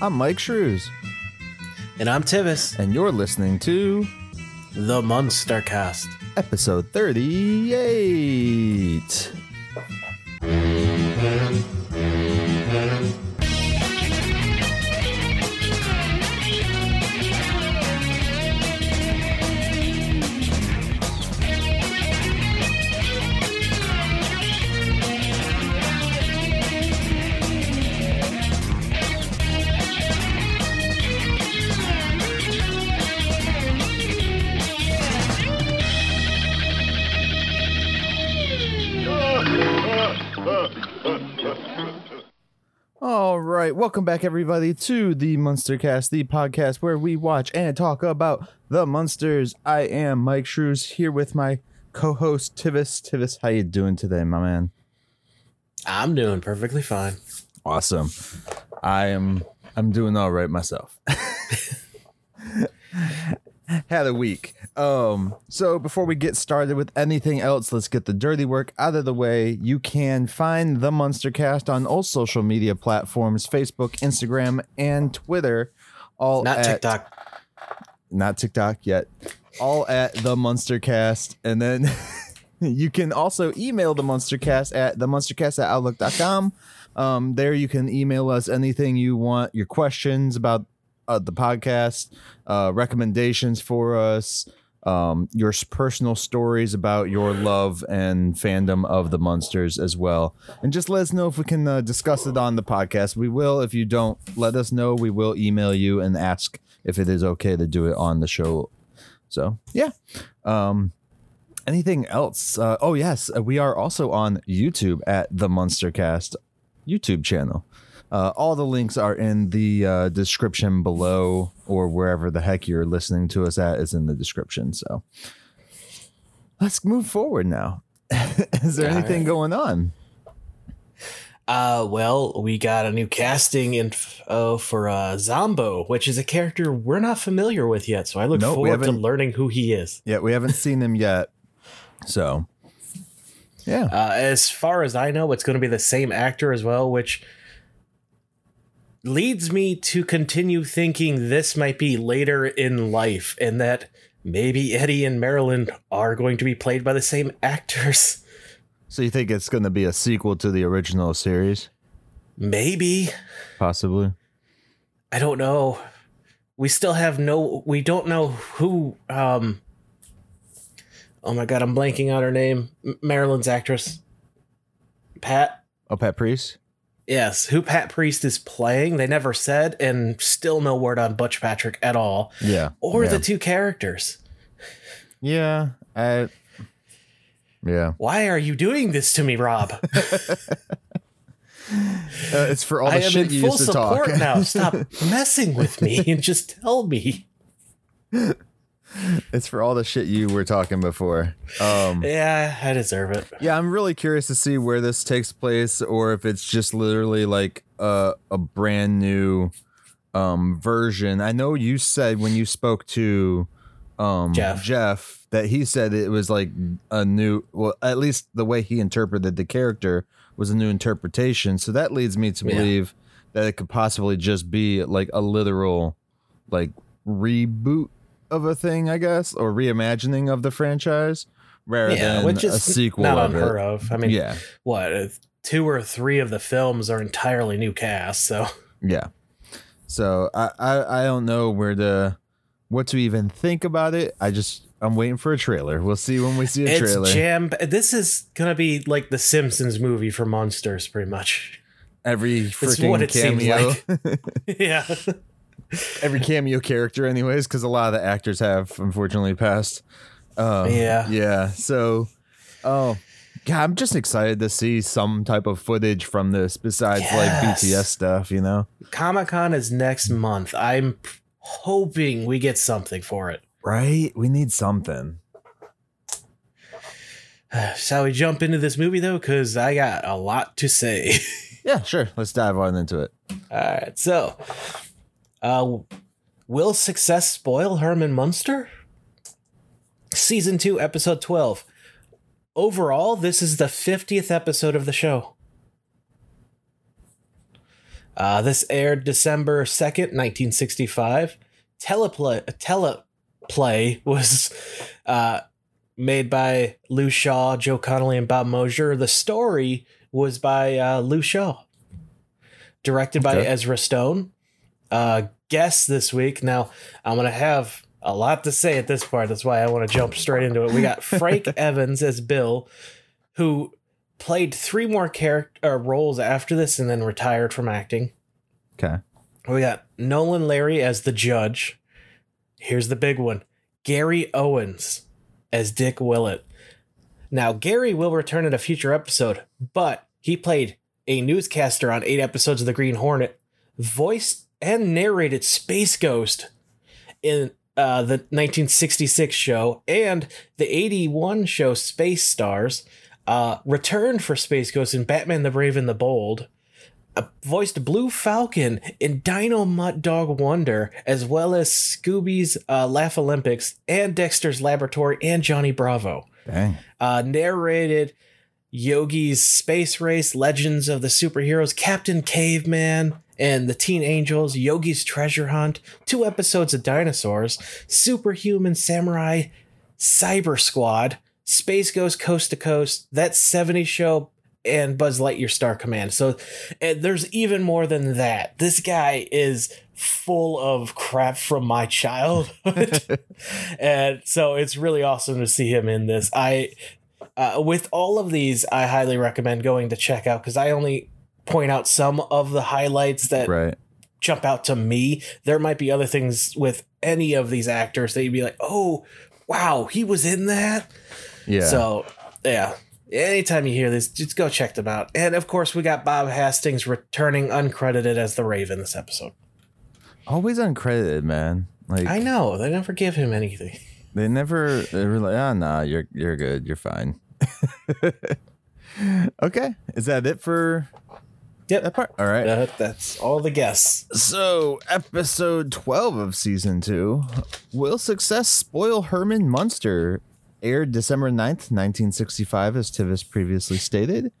I'm Myke Shrews, And I'm Tivis, and you're listening to the Munster Cast. episode 38. Right, welcome back, everybody, to the Munster Cast, the podcast where we watch and talk about the Munsters. I am Myke Shrews here with my co-host Tivis. Tivis, how you doing today, my man? I'm doing perfectly fine. Awesome. I am. I'm doing all right myself. Had a week. Um. So before we get started with anything else, let's get the dirty work out of the way. You can find the Munster Cast on all social media platforms: Facebook, Instagram, and Twitter. All Not at, TikTok. not TikTok yet. All at the Munstercast. And then you can also email the Munstercast at the Munstercast at outlook.com. Um, there you can email us anything you want, your questions about uh, the podcast, uh, recommendations for us, um, your personal stories about your love and fandom of the Munsters as well. And just let us know if we can uh, discuss it on the podcast. We will. If you don't let us know, we will email you and ask if it is okay to do it on the show. So, yeah. Um, anything else? Uh, oh, yes. uh, We are also on YouTube at the Munstercast YouTube channel. Uh, all the links are in the uh, description below, or wherever the heck you're listening to us at is in the description. So let's move forward now. is there All anything right. going on? Uh, well, we got a new casting info for uh, Zombo, which is a character we're not familiar with yet. So I look Nope, forward to learning who he is. Yeah, we haven't seen him yet. So, yeah. Uh, as far as I know, it's going to be the same actor as well, which leads me to continue thinking this might be later in life and that maybe Eddie and Marilyn are going to be played by the same actors. So you think it's going to be a sequel to the original series? Maybe. Possibly. I don't know. We still have no. We don't know who. Um. Oh my god, I'm blanking out her name. Marilyn's actress. Pat. Oh, Pat Priest? Yes, who Pat Priest is playing. They never said, and still no word on Butch Patrick at all, Yeah. or yeah. the two characters. Yeah. I. Yeah. Why are you doing this to me, Rob? Uh, it's for all the I shit you full used to support talk. now. Stop messing with me and just tell me. it's for all the shit you were talking before. Um, Yeah, I deserve it. yeah, I'm really curious to see where this takes place, or if it's just literally like a a brand new um version. I know you said when you spoke to um Jeff. Jeff that he said it was like a new well at least the way he interpreted the character was a new interpretation. So that leads me to Yeah. believe that it could possibly just be like a literal like reboot of a thing, I guess, or reimagining of the franchise rather Yeah, than which a sequel not of unheard it. of. I mean, yeah, what uh, two or three of the films are entirely new cast so yeah. So I, I I don't know where to what to even think about it. I just I'm waiting for a trailer. We'll see when we see a it's trailer. jam this is gonna be like the simpsons movie for monsters pretty much every freaking cameo, yeah every cameo character, anyways, because a lot of the actors have unfortunately passed. Uh, Yeah. yeah. So, oh, God, I'm just excited to see some type of footage from this besides like BTS stuff. You know, comic-con is next month i'm hoping we get something for it right? We need something. shall we jump into this movie though because i got a lot to say Yeah, sure. Let's dive on into it. all right so uh will success spoil herman munster season 2 episode 12 overall this is the 50th episode of the show Uh, this aired December 2nd, 1965. Teleplay, teleplay was uh, made by Lou Shaw, Joe Connolly, and Bob Mosier. The story was by uh, Lou Shaw, directed by Ezra Stone. Uh, guests this week. Now, I'm going to have a lot to say at this part. That's why I want to jump straight into it. We got Frank Evans as Bill, who played three more character uh, roles after this and then retired from acting. Okay. We got Nolan Leary as the judge. Here's the big one Gary Owens as Dick Willett. Now, Gary will return in a future episode, but he played a newscaster on eight episodes of The Green Hornet, voiced and narrated Space Ghost in uh, the 1966 show and the 81 show Space Stars, uh, returned for Space Ghost in Batman the Brave and the Bold, uh, voiced Blue Falcon in Dynomutt Dog Wonder, as well as Scooby's uh, Laff-A-Lympics and Dexter's Laboratory and Johnny Bravo. Dang. Uh, narrated Yogi's Space Race, Legends of the Superheroes, Captain Caveman, and the Teen Angels, Yogi's Treasure Hunt, two episodes of Dinosaurs, Superhuman Samurai, Cyber Squad, Space Ghost Coast to Coast, That 70s Show, and Buzz Lightyear Star Command. So there's even more than that. This guy is full of crap from my childhood. and so it's really awesome to see him in this. I uh, with all of these, I highly recommend going to check out because I only point out some of the highlights that Right. jump out to me. There might be other things with any of these actors that you'd be like, oh, wow, he was in that. Yeah. So, yeah. Anytime you hear this, just go check them out. And of course, we got Bob Hastings returning uncredited as the Raven this episode. Always uncredited, man. Like I know they never give him anything. They never they were like, ah nah, you're you're good, you're fine. okay. Is that it for Yep, that part? All right. that, that's all the guests. So, episode 12 of season 2, Will Success Spoil Herman Munster, aired December 9th, 1965, as Tivis previously stated.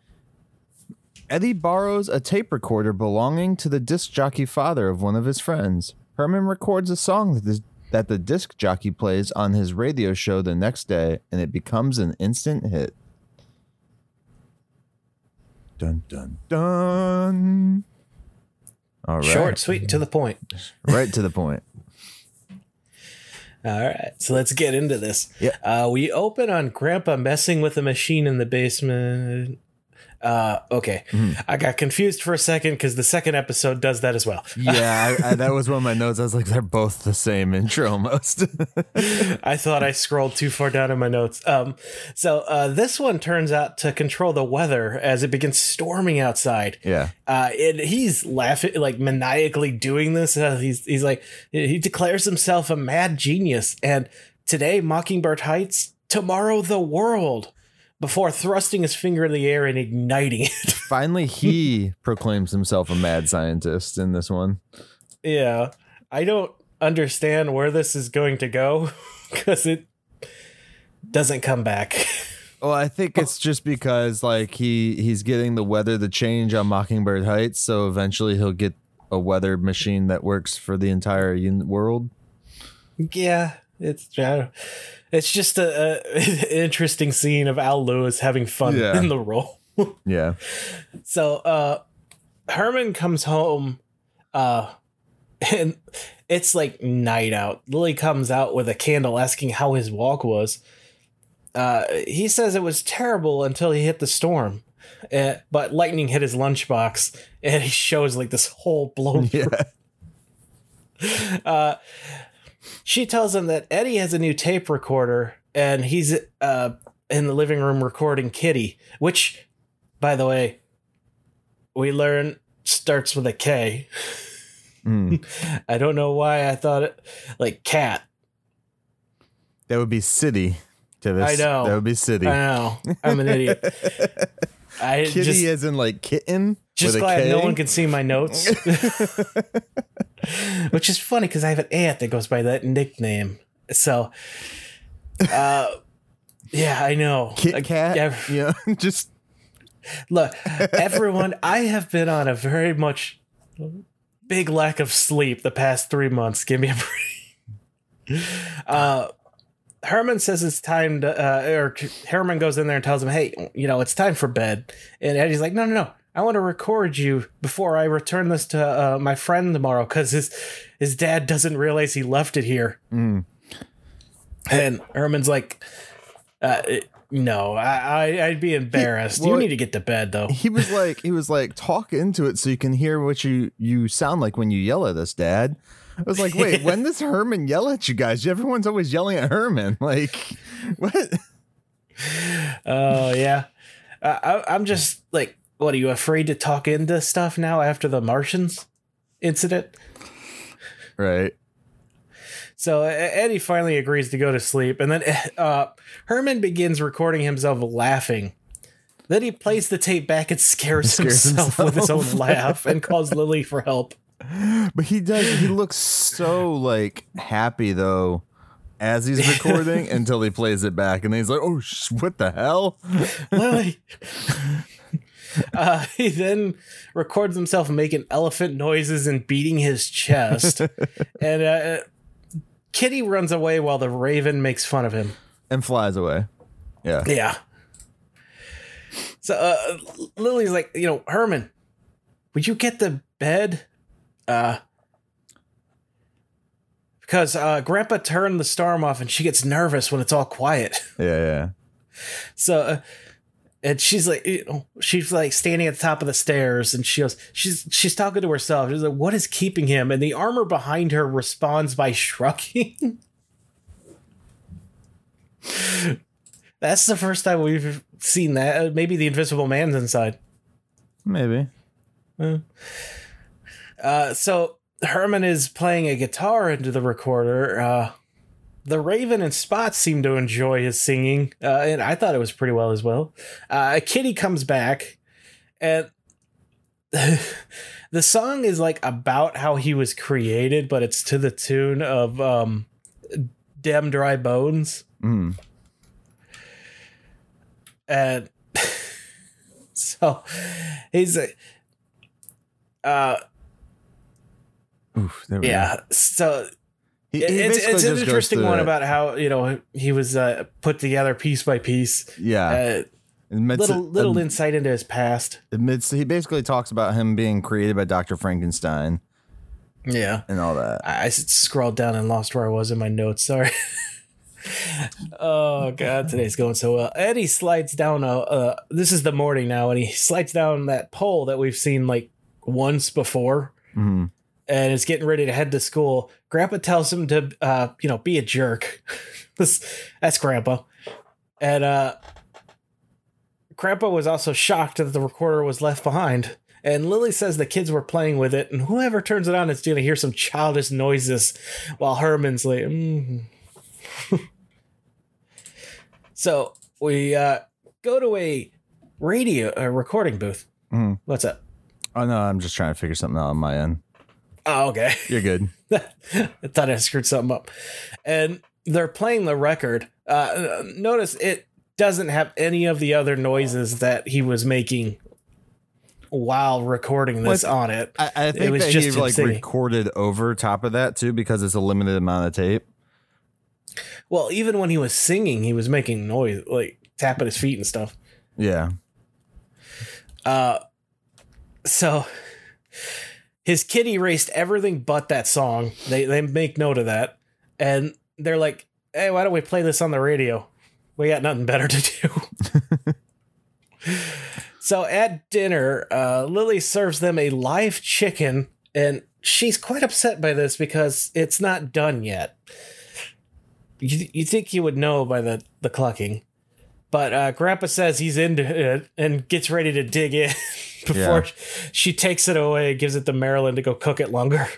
Eddie borrows a tape recorder belonging to the disc jockey father of one of his friends. Herman records a song that the, that the disc jockey plays on his radio show the next day, and it becomes an instant hit. Dun dun dun. All right. Short, sweet, to the point. right to the point. All right, so let's get into this. Yep. Uh, we open on Grandpa messing with a machine in the basement. Uh, okay, I got confused for a second because the second episode does that as well. Yeah, I, I, that was one of my notes. I was like, they're both the same intro almost. I thought I scrolled too far down in my notes. Um, so uh, this one turns out to control the weather as it begins storming outside. yeah. Uh, and he's laughing, like maniacally doing this. Uh, he's he's like he declares himself a mad genius. And today, Mockingbird Heights. Tomorrow, the world. Before thrusting his finger in the air and igniting it. Finally, he proclaims himself a mad scientist in this one. yeah, I don't understand where this is going to go because it doesn't come back. Well, I think it's just because like he he's getting the weather to change on Mockingbird Heights, so eventually he'll get a weather machine that works for the entire un- world. Yeah, it's I it's just a, a interesting scene of Al Lewis having fun Yeah. in the role. Yeah. so uh Herman comes home uh and it's like night out. Lily comes out with a candle asking how his walk was. Uh he says it was terrible until he hit the storm. Uh, but lightning hit his lunchbox and he shows like this whole blown Yeah. uh, she tells him that Eddie has a new tape recorder and he's uh, in the living room recording Kitty, which, by the way, we learn starts with a K. Mm. I don't know why I thought it like cat. That would be city. To this. I know. That would be city. I know. I'm an idiot. I Kitty just, as in like kitten. just with a glad no one can see my notes. Which is funny because I have an aunt that goes by that nickname. So, uh, yeah, I know. Kit Kat. yeah, Yeah. just Look, everyone, I have been on a very much big lack of sleep the past three months. Give me a break. uh, Herman says it's time to, uh, or Herman goes in there and tells him, hey, you know, it's time for bed. And Eddie's like, no, no, no. I want to record you before I return this to uh, my friend tomorrow because his his dad doesn't realize he left it here. Mm. And Herman's like, uh, no, I, I would be embarrassed. well, you need to get to bed though. He was like, he was like, talk into it so you can hear what you you sound like when you yell at us, Dad. I was like, wait, when does Herman yell at you guys? Everyone's always yelling at Herman. Like, what? Oh yeah, uh, I, I'm just like, what are you afraid to talk into stuff now after the Martians incident? Right. So Eddie finally agrees to go to sleep, and then uh, Herman begins recording himself laughing. Then he plays the tape back and scares, Scares himself, with his own laugh and calls Lily for help. But he does. He looks so like happy though, as he's recording until he plays it back, and then he's like, "Oh, sh- what the hell?" Lily. Uh, he then records himself making elephant noises and beating his chest. and uh, Kitty runs away while the raven makes fun of him. And flies away. Yeah. Yeah. So uh, Lily's like, you know, Herman, would you get the bed? Uh, because uh, Grandpa turned the storm off, and she gets nervous when it's all quiet. Yeah. Yeah. So, uh, and she's like, you know, she's like standing at the top of the stairs, and she goes, she's she's talking to herself. She's like, "What is keeping him?" And the armor behind her responds by shrugging. That's the first time we've seen that. Uh, Maybe the Invisible Man's inside. Maybe. Uh, so Herman is playing a guitar into the recorder. Uh, the Raven and Spot seem to enjoy his singing, uh, and I thought it was pretty well as well. Uh, a Kitty comes back, and the song is like about how he was created, but it's to the tune of um, "Dem Dry Bones," Mm. and so he's uh, Oof. There we go. yeah. So He, he it's, it's an interesting one it. about how you know he was uh, put together piece by piece. yeah. Uh, little it- little ad- insight into his past. admits he basically talks about him being created by Dr. Frankenstein Yeah, and all that. I scrolled down and lost where I was in my notes. Sorry. oh god, today's going so well. Eddie slides down a. Uh, this is the morning now, and he slides down that pole that we've seen like once before. Mhm. And is getting ready to head to school. Grandpa tells him to, uh, you know, be a jerk. this, that's Grandpa. And uh, Grandpa was also shocked that the recorder was left behind. And Lily says the kids were playing with it, and whoever turns it on is going to hear some childish noises while Herman's like, mm. so we uh, go to a radio, a recording booth. Mhm. What's up? Oh no, I'm just trying to figure something out on my end. Oh, okay. You're good. I thought I screwed something up. And they're playing the record. Uh, notice it doesn't have any of the other noises that he was making while recording this What? on it. I, I think was that just he like singing. recorded over top of that too because it's a limited amount of tape. Well, even when he was singing, he was making noise, like tapping his feet and stuff. Yeah. Uh, so his kid erased everything but that song. They they make note of that, and they're like, "Hey, why don't we play this on the radio? We got nothing better to do." so at dinner, uh, Lily serves them a live chicken, and she's quite upset by this because it's not done yet. You you think you would know by the the clucking. But uh, Grandpa says he's into it and gets ready to dig in before Yeah. she takes it away, gives it to Marilyn to go cook it longer.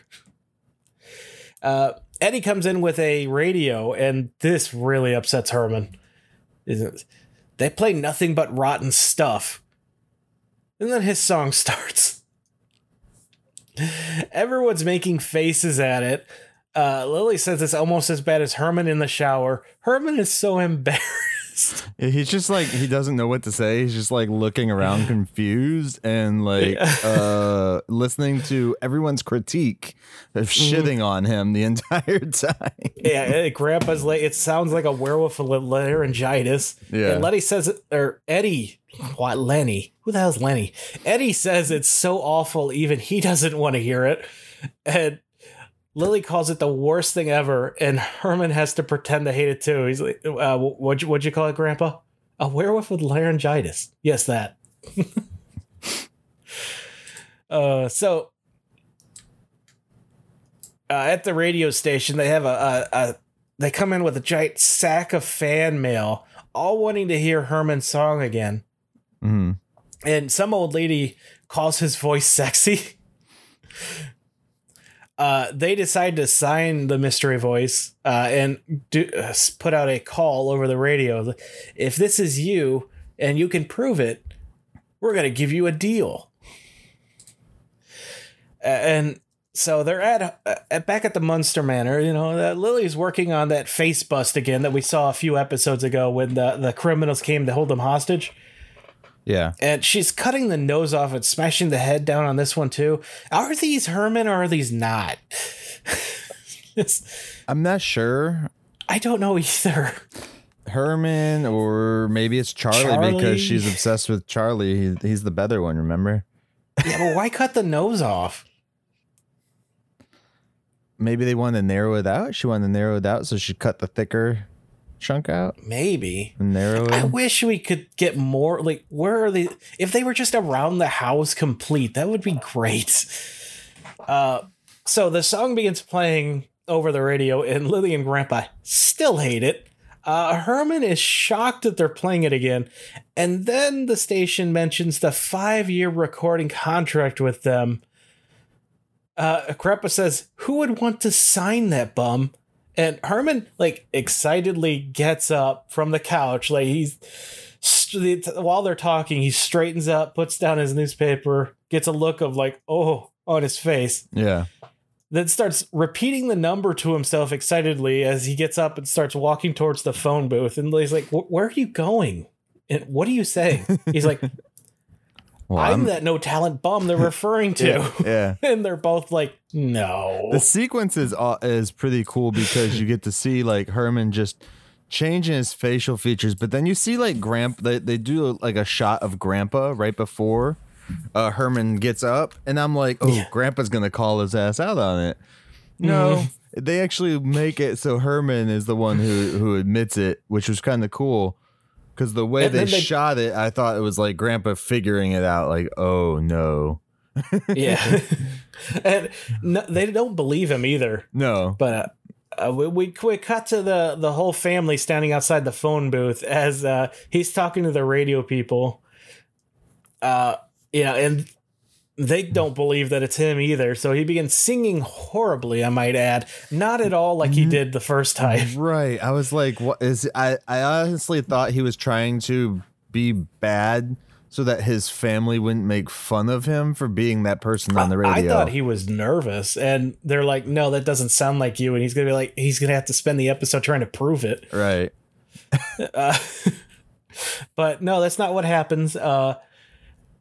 Uh, Eddie comes in with a radio, and this really upsets Herman. Isn't they play nothing but rotten stuff, and then his song starts. Everyone's making faces at it. Uh, Lily says it's almost as bad as Herman in the shower. Herman is so embarrassed. Geist. He's just like he doesn't know what to say. He's just like looking around confused and like uh listening to everyone's critique of shitting on him the entire time. Yeah, eh, Grandpa's like it sounds like a werewolf with laryngitis. Yeah. And Letty says or Eddie, what Lenny? Who the hell's Lenny? Eddie says it's so awful, even he doesn't want to hear it. And Lily calls it the worst thing ever, and Herman has to pretend to hate it too. He's like, uh, "What'd you, what'd you call it, Grandpa? A werewolf with laryngitis? Yes, that." uh, so uh, at the radio station, they have a, a, a they come in with a giant sack of fan mail, all wanting to hear Herman's song again. Mhm. And some old lady calls his voice sexy. Uh, they decide to sign the mystery voice uh, and do, uh, put out a call over the radio. If this is you and you can prove it, we're going to give you a deal. And so they're at, uh, at back at the Munster Manor. You know, Lily's working on that face bust again that we saw a few episodes ago when the the criminals came to hold them hostage. Yeah. And she's cutting the nose off and smashing the head down on this one too. Are these Herman or are these not? I'm not sure. I don't know either. Herman or maybe it's Charlie, Charlie? because she's obsessed with Charlie. He, he's the better one, remember? Yeah, but why cut the nose off? Maybe they wanted to narrow it out. She wanted to narrow it out, so she cut the thicker chunk out Maybe. and narrow. I wish we could get more. Like, where are they? If they were just around the house complete, that would be great. Uh, so the song begins playing over the radio, and Lily and Grandpa still hate it. Uh, Herman is shocked that they're playing it again. And then the station mentions the five year recording contract with them. Uh, Grandpa says, Who would want to sign that bum? And Herman, like, excitedly gets up from the couch. Like, he's st- while they're talking, he straightens up, puts down his newspaper, gets a look of, like, oh, on his face yeah. then starts repeating the number to himself excitedly as he gets up and starts walking towards the phone booth. And he's like, "Where are you going? And what are you saying?" He's like, Well, "I'm I'm- that no talent bum they're referring to." yeah. and they're both like, "No." The sequence is uh, is pretty cool because you get to see like Herman just changing his facial features, but then you see like Grandpa. They, they do like a shot of Grandpa right before uh, Herman gets up, and I'm like, oh, Yeah. Grandpa's gonna call his ass out on it. No, Mm-hmm. they actually make it so Herman is the one who who admits it, which was kind of cool. Because the way they, they- shot it, I thought it was like Grandpa figuring it out. Like, oh no, yeah, and no, they don't believe him either. no, But uh, we, we we cut to the the whole family standing outside the phone booth as uh, he's talking to the radio people. Uh, yeah, and they don't believe that it's him either. So he begins singing horribly. I might add, not at all like he did the first time. Right. I was like, what is I I honestly thought he was trying to be bad so that his family wouldn't make fun of him for being that person on the radio. I thought he was nervous, and they're like, "No, that doesn't sound like you." And he's gonna be like, he's gonna have to spend the episode trying to prove it. right. Uh, but no, that's not what happens. Uh,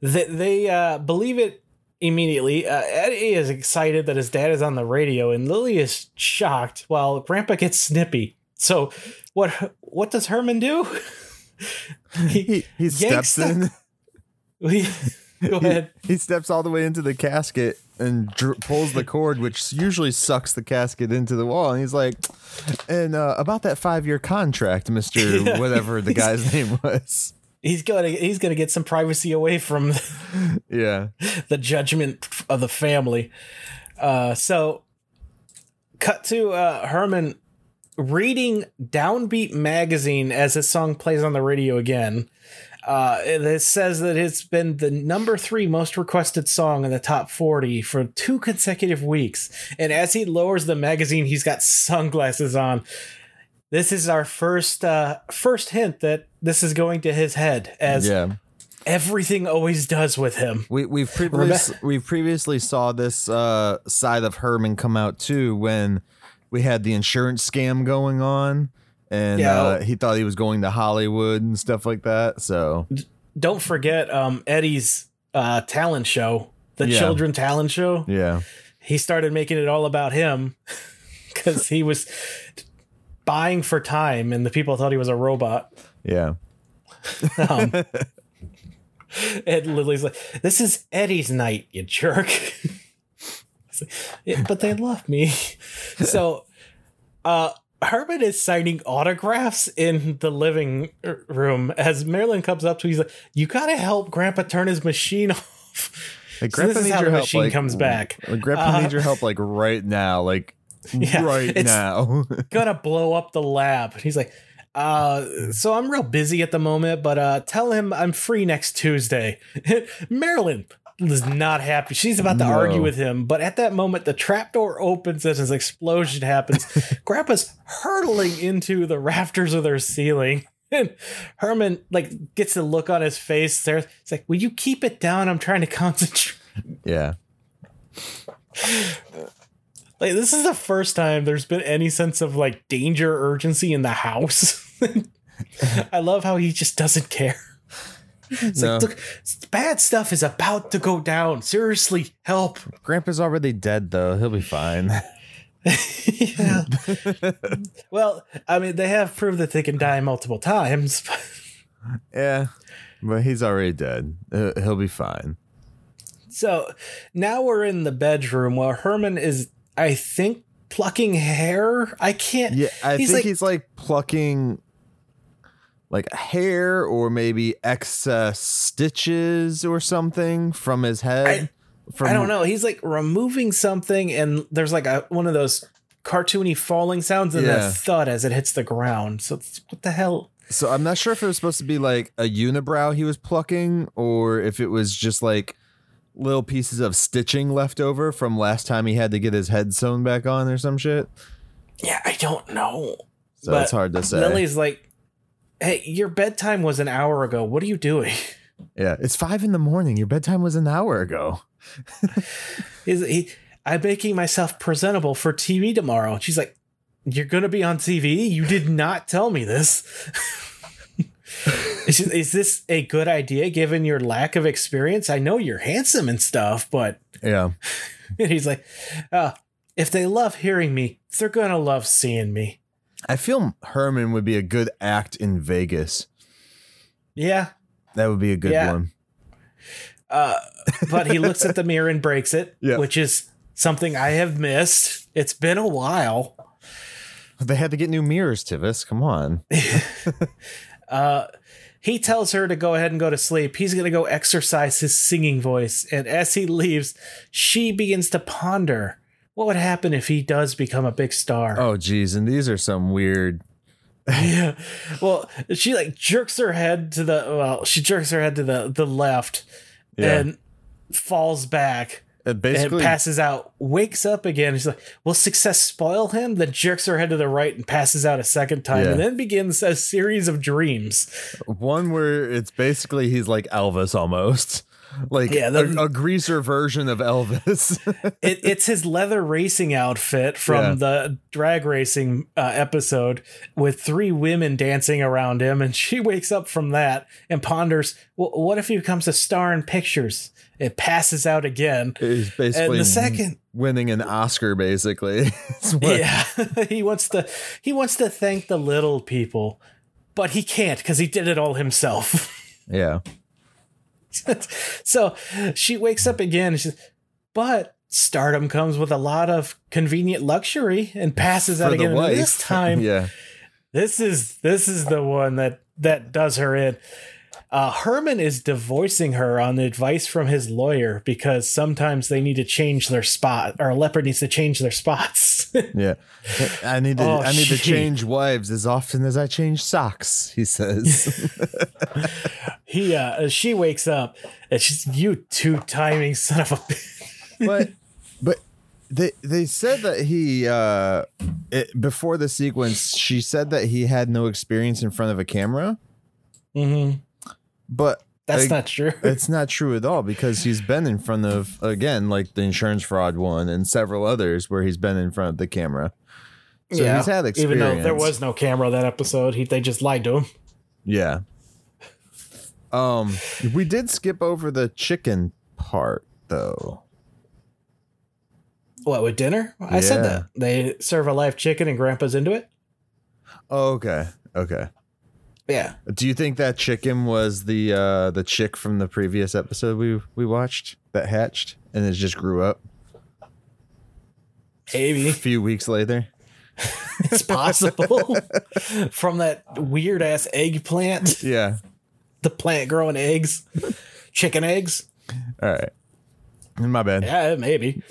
they they uh, believe it immediately. Uh, Eddie is excited that his dad is on the radio, and Lily is shocked while Grandpa gets snippy. So, what what does Herman do? He he yanks steps the- in. We, go ahead. He steps all the way into the casket and dr- pulls the cord, which usually sucks the casket into the wall. And he's like, "And uh, about that five year contract, Mister Yeah. whatever the guy's name was." He's gonna he's gonna get some privacy away from Yeah. the judgment of the family. Uh, so, cut to uh, Herman reading Downbeat magazine as his song plays on the radio again. Uh, it says that it's been the number three most requested song in the top 40 for two consecutive weeks. And as he lowers the magazine, he's got sunglasses on. This is our first uh, first hint that this is going to his head, as Yeah. everything always does with him. We we've previously we previously saw this uh, side of Herman come out too when we had the insurance scam going on, and Yeah. uh, he thought he was going to Hollywood and stuff like that. So Don't forget um, Eddie's uh, talent show, the Yeah. children talent show. yeah, He started making it all about him because he was buying for time, and the people thought he was a robot. yeah, Um, and Lily's like, "This is Eddie's night, you jerk." Like, "Yeah, but they love me. So, uh, Herman is signing autographs in the living room as Marilyn comes up to. him, He's like, "You gotta help Grandpa turn his machine off." So this is how the machine comes back. Like, Grandpa Uh, needs your help like right now, like Yeah, right it's- now. gonna blow up the lab. And he's like, uh, so I'm real busy at the moment, but uh, tell him I'm free next Tuesday. Marilyn is not happy. She's about to No. argue with him, but at that moment, the trapdoor opens and an explosion happens. Grandpa's hurtling into the rafters of their ceiling. And Herman like gets a look on his face there. It's like, will you keep it down? I'm trying to concentrate. yeah, Like this is the first time there's been any sense of like danger urgency in the house. I love how he just doesn't care. It's No. like, look, bad stuff is about to go down. Seriously, help. Grandpa's already dead though. He'll be fine. yeah. well, I mean, they have proved that they can die multiple times. yeah, but he's already dead. He'll be fine. So now we're in the bedroom where Herman is, I think, plucking hair. I can't. Yeah, I He's think like- he's like plucking like hair or maybe excess stitches or something from his head. from I don't know. He's like removing something, and there's like a one of those cartoony falling sounds and Yeah. a thud as it hits the ground. So what the hell? So I'm not sure if it was supposed to be like a unibrow he was plucking or if it was just like little pieces of stitching left over from last time he had to get his head sewn back on or some shit. Yeah, I don't know. So But it's hard to say. Lily's like, "Hey, your bedtime was an hour ago. What are you doing?" yeah, it's five in the morning. Your bedtime was an hour ago. Is he, I'm making myself presentable for TV tomorrow. She's like, "You're gonna be on TV? You did not tell me this." is, is this a good idea given your lack of experience? I know you're handsome and stuff, but Yeah. and he's like, uh, if they love hearing me, they're gonna love seeing me. I feel Herman would be a good act in Vegas. Yeah. That would be a good Yeah. one. Uh, but he looks at the mirror and breaks it, Yeah. which is something I have missed. It's been a while. They had to get new mirrors, Tivis. Come on. Uh, he tells her to go ahead and go to sleep. He's going to go exercise his singing voice. And as he leaves, she begins to ponder what would happen if he does become a big star. Oh, geez. And these are some weird. yeah. Well, she like jerks her head to the well, she jerks her head to the the left Yeah. and falls back. Uh, and basically, passes out, wakes up again. She's like, Will success spoil him? Then jerks her head to the right and passes out a second time, Yeah. and then begins a series of dreams. one where it's basically he's like Elvis almost. Like Yeah, the- a, a greaser version of Elvis. It, it's his leather racing outfit from Yeah. the drag racing uh, episode with three women dancing around him. And she wakes up from that and ponders, well, what if he becomes a star in pictures? It passes out again. He's basically And the second, winning an Oscar, basically. What- yeah, he wants to he wants to thank the little people, but he can't because he did it all himself. yeah. so she wakes up again. And she's, but stardom comes with a lot of convenient luxury and passes out For again. This time, Yeah. this is this is the one that that does her in. Uh, Herman is divorcing her on the advice from his lawyer because sometimes they need to change their spot, or a leopard needs to change their spots. Yeah. I need to Oh, I need to change wives as often as I change socks, he says. he, uh, she wakes up and she's you two timing son of a. bitch." but but they they said that he uh it, before the sequence she said that he had no experience in front of a camera Mhm. But That's not true. it's not true at all because he's been in front of again like the insurance fraud one and several others where he's been in front of the camera So he's had experience. Even though there was no camera that episode, he, they just lied to him. Yeah. Um, we did skip over the chicken part though. What with dinner? I said that they serve a live chicken and Grandpa's into it. Oh, okay. Okay. Yeah, Do you think that chicken was the uh the chick from the previous episode we we watched that hatched and it just grew up maybe a few weeks later? it's possible from that weird ass eggplant. Yeah. The plant growing eggs, chicken eggs. All right. My bad. Yeah, maybe.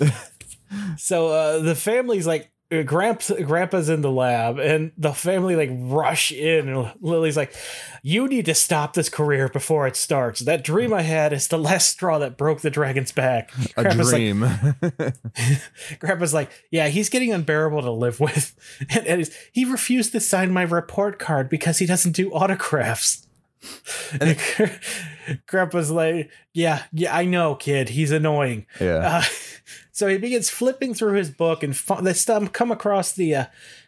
so uh, the family's like, Gramps, Grandpa's in the lab, and the family like rush in. And Lily's like, "You need to stop this career before it starts. That dream I had is the last straw that broke the dragon's back." A Grandpa's like, dream. Grandpa's like, "Yeah, he's getting unbearable to live with, and, and he refused to sign my report card because he doesn't do autographs." And Grandpa's like, "Yeah, yeah, I know, kid. He's annoying." yeah. Uh, so he begins flipping through his book and fu- they stum- come across the uh,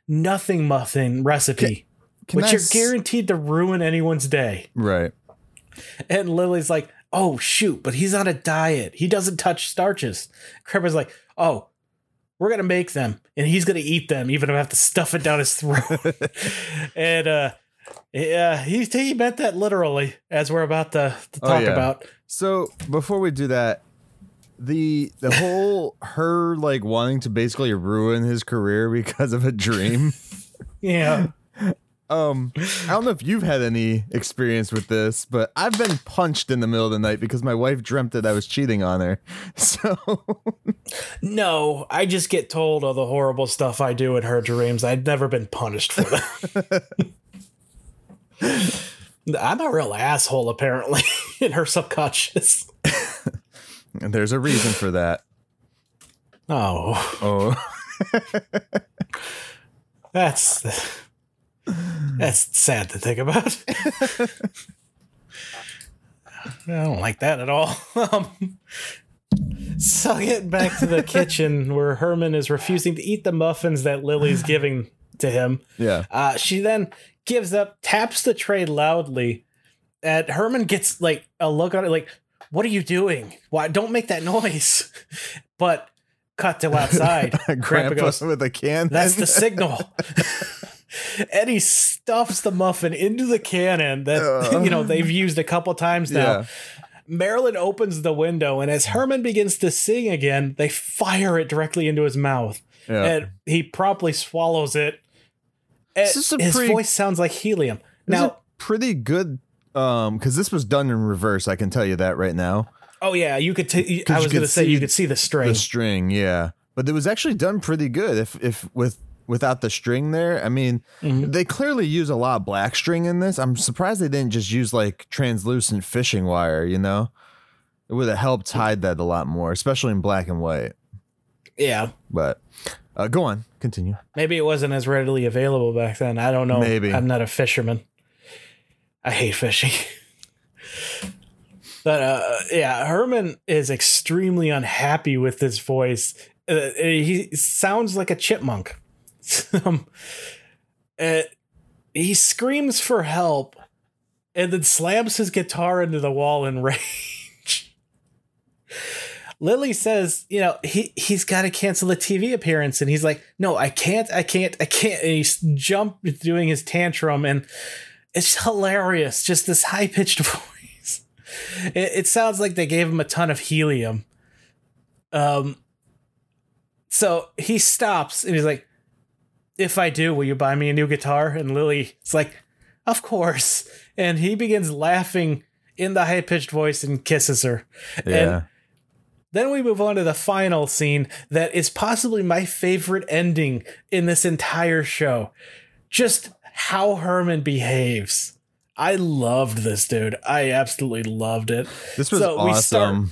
nothing muffin recipe, Can which I you're s- guaranteed to ruin anyone's day. Right. And Lily's like, "Oh shoot, but he's on a diet. He doesn't touch starches." Grandpa's like, "Oh." We're gonna make them, and he's gonna eat them, even if I have to stuff it down his throat. and uh, yeah, he he meant that literally, as we're about to, to Oh, talk yeah. about. So before we do that, the the whole her like wanting to basically ruin his career because of a dream. Yeah, Um, I don't know if you've had any experience with this, but I've been punched in the middle of the night because my wife dreamt that I was cheating on her. So No, I just get told all the horrible stuff I do in her dreams. I've never been punished for that. I'm a real asshole, apparently, in her subconscious. And there's a reason for that. Oh, Oh, that's that's sad to think about. I don't like that at all. Um, so getting back to the kitchen where Herman is refusing to eat the muffins that Lily's giving to him. yeah. Uh, she then gives up, taps the tray loudly, and Herman gets like a look on it, like, "What are you doing? Why? Don't make that noise!" But cut to outside. Grandpa Grandpa goes, with a can. "That's the signal." and he stuffs the muffin into the cannon that uh. you know they've used a couple times now. Yeah. Marilyn opens the window, and as Herman begins to sing again, they fire it directly into his mouth, Yeah. and he promptly swallows it. And This is a his pretty- voice sounds like helium. Now, a pretty good um because this was done in reverse, I can tell you that right now. oh yeah, you could. T- I was going to say you could see the string. The string, yeah. But it was actually done pretty good if if with without the string there. I mean, Mhm. they clearly use a lot of black string in this. I'm surprised they didn't just use like translucent fishing wire, you know? It would have helped hide that a lot more, especially in black and white. yeah, But uh, go on, continue. maybe it wasn't as readily available back then. I don't know. Maybe. I'm not a fisherman. I hate fishing. but uh, yeah, Herman is extremely unhappy with his voice. Uh, he sounds like a chipmunk. um, uh, he screams for help and then slams his guitar into the wall in rage. Lily says, you know, he he's got to cancel the TV appearance, and he's like, no, I can't, I can't, I can't. And he's jump doing his tantrum, and it's hilarious. Just this high pitched voice. It, it sounds like they gave him a ton of helium. Um. So he stops, and he's like, "If I do, will you buy me a new guitar?" And Lily Lily's like, "Of course." And he begins laughing in the high pitched voice and kisses her. Yeah. Then we move on to the final scene that is possibly my favorite ending in this entire show. Just how Herman behaves. I loved this dude. I absolutely loved it. this was so we start- awesome.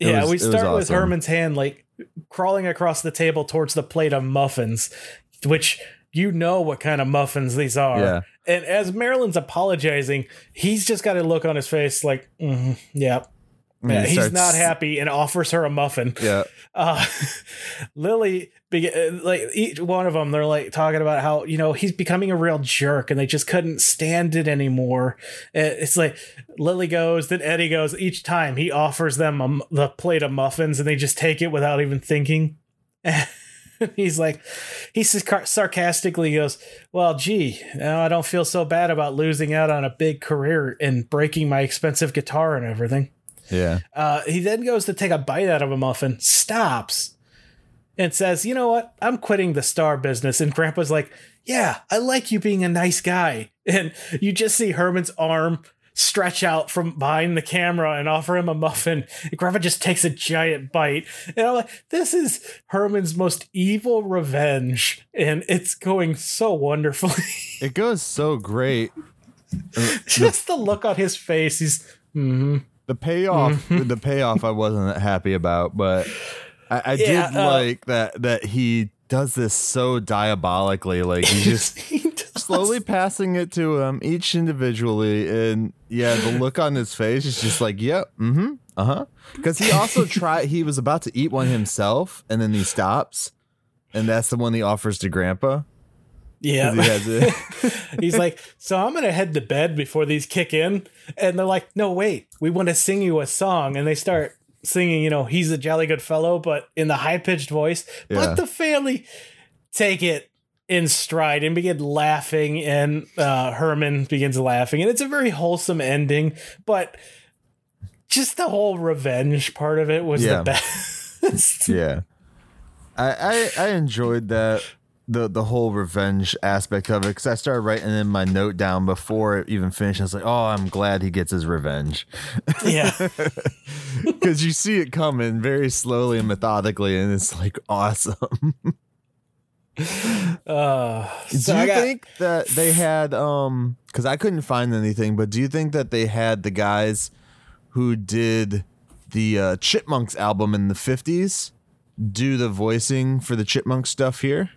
It yeah, was- we start with. Herman's hand like crawling across the table towards the plate of muffins, which you know what kind of muffins these are. Yeah. And as Marilyn's apologizing, he's just got a look on his face like, mm yeah, And he he's starts- not happy and offers her a muffin. Yeah. uh, Lily, uh, like each one of them, they're like talking about how you know he's becoming a real jerk, and they just couldn't stand it anymore. Uh, It's like Lily goes, then Eddie goes. Each time he offers them a, the plate of muffins, and they just take it without even thinking. he's like, he sarc- sarcastically goes, "Well, gee, now I don't feel so bad about losing out on a big career and breaking my expensive guitar and everything." Yeah. Uh, he then goes to take a bite out of a muffin, stops, and says, "You know what? I'm quitting the star business." And Grandpa's like, "Yeah, I like you being a nice guy." And you just see Herman's arm stretch out from behind the camera and offer him a muffin. And Grandpa just takes a giant bite, and I'm like, "This is Herman's most evil revenge," and it's going so wonderfully. It goes so great. just the look on his face. He's. hmm The payoff, the payoff, I wasn't happy about, but I, I Yeah, did uh, like that that he does this so diabolically. Like he just He slowly passing it to him each individually, and yeah, the look on his face is just like, yep, mm-hmm, uh huh. Because he also tried. He was about to eat one himself, and then he stops, and that's the one he offers to Grandpa. Yeah. He has it. He's like, so I'm gonna head to bed before these kick in, and they're like, no, wait, we want to sing you a song, and they start singing, you know, he's a jolly good fellow, but in the high pitched voice. Yeah. But the family take it in stride and begin laughing, and uh, Herman begins laughing, and it's a very wholesome ending, but just the whole revenge part of it was Yeah. the best. yeah I, I i enjoyed that the the whole revenge aspect of it because i started writing in my note down before it even finished. I was like oh i'm glad he gets his revenge. Yeah. because you see it coming very slowly and methodically and it's like awesome. Uh, do you got- think that they had um because i couldn't find anything but do you think that they had the guys who did the uh, chipmunks album in the 50s do the voicing for the chipmunk stuff here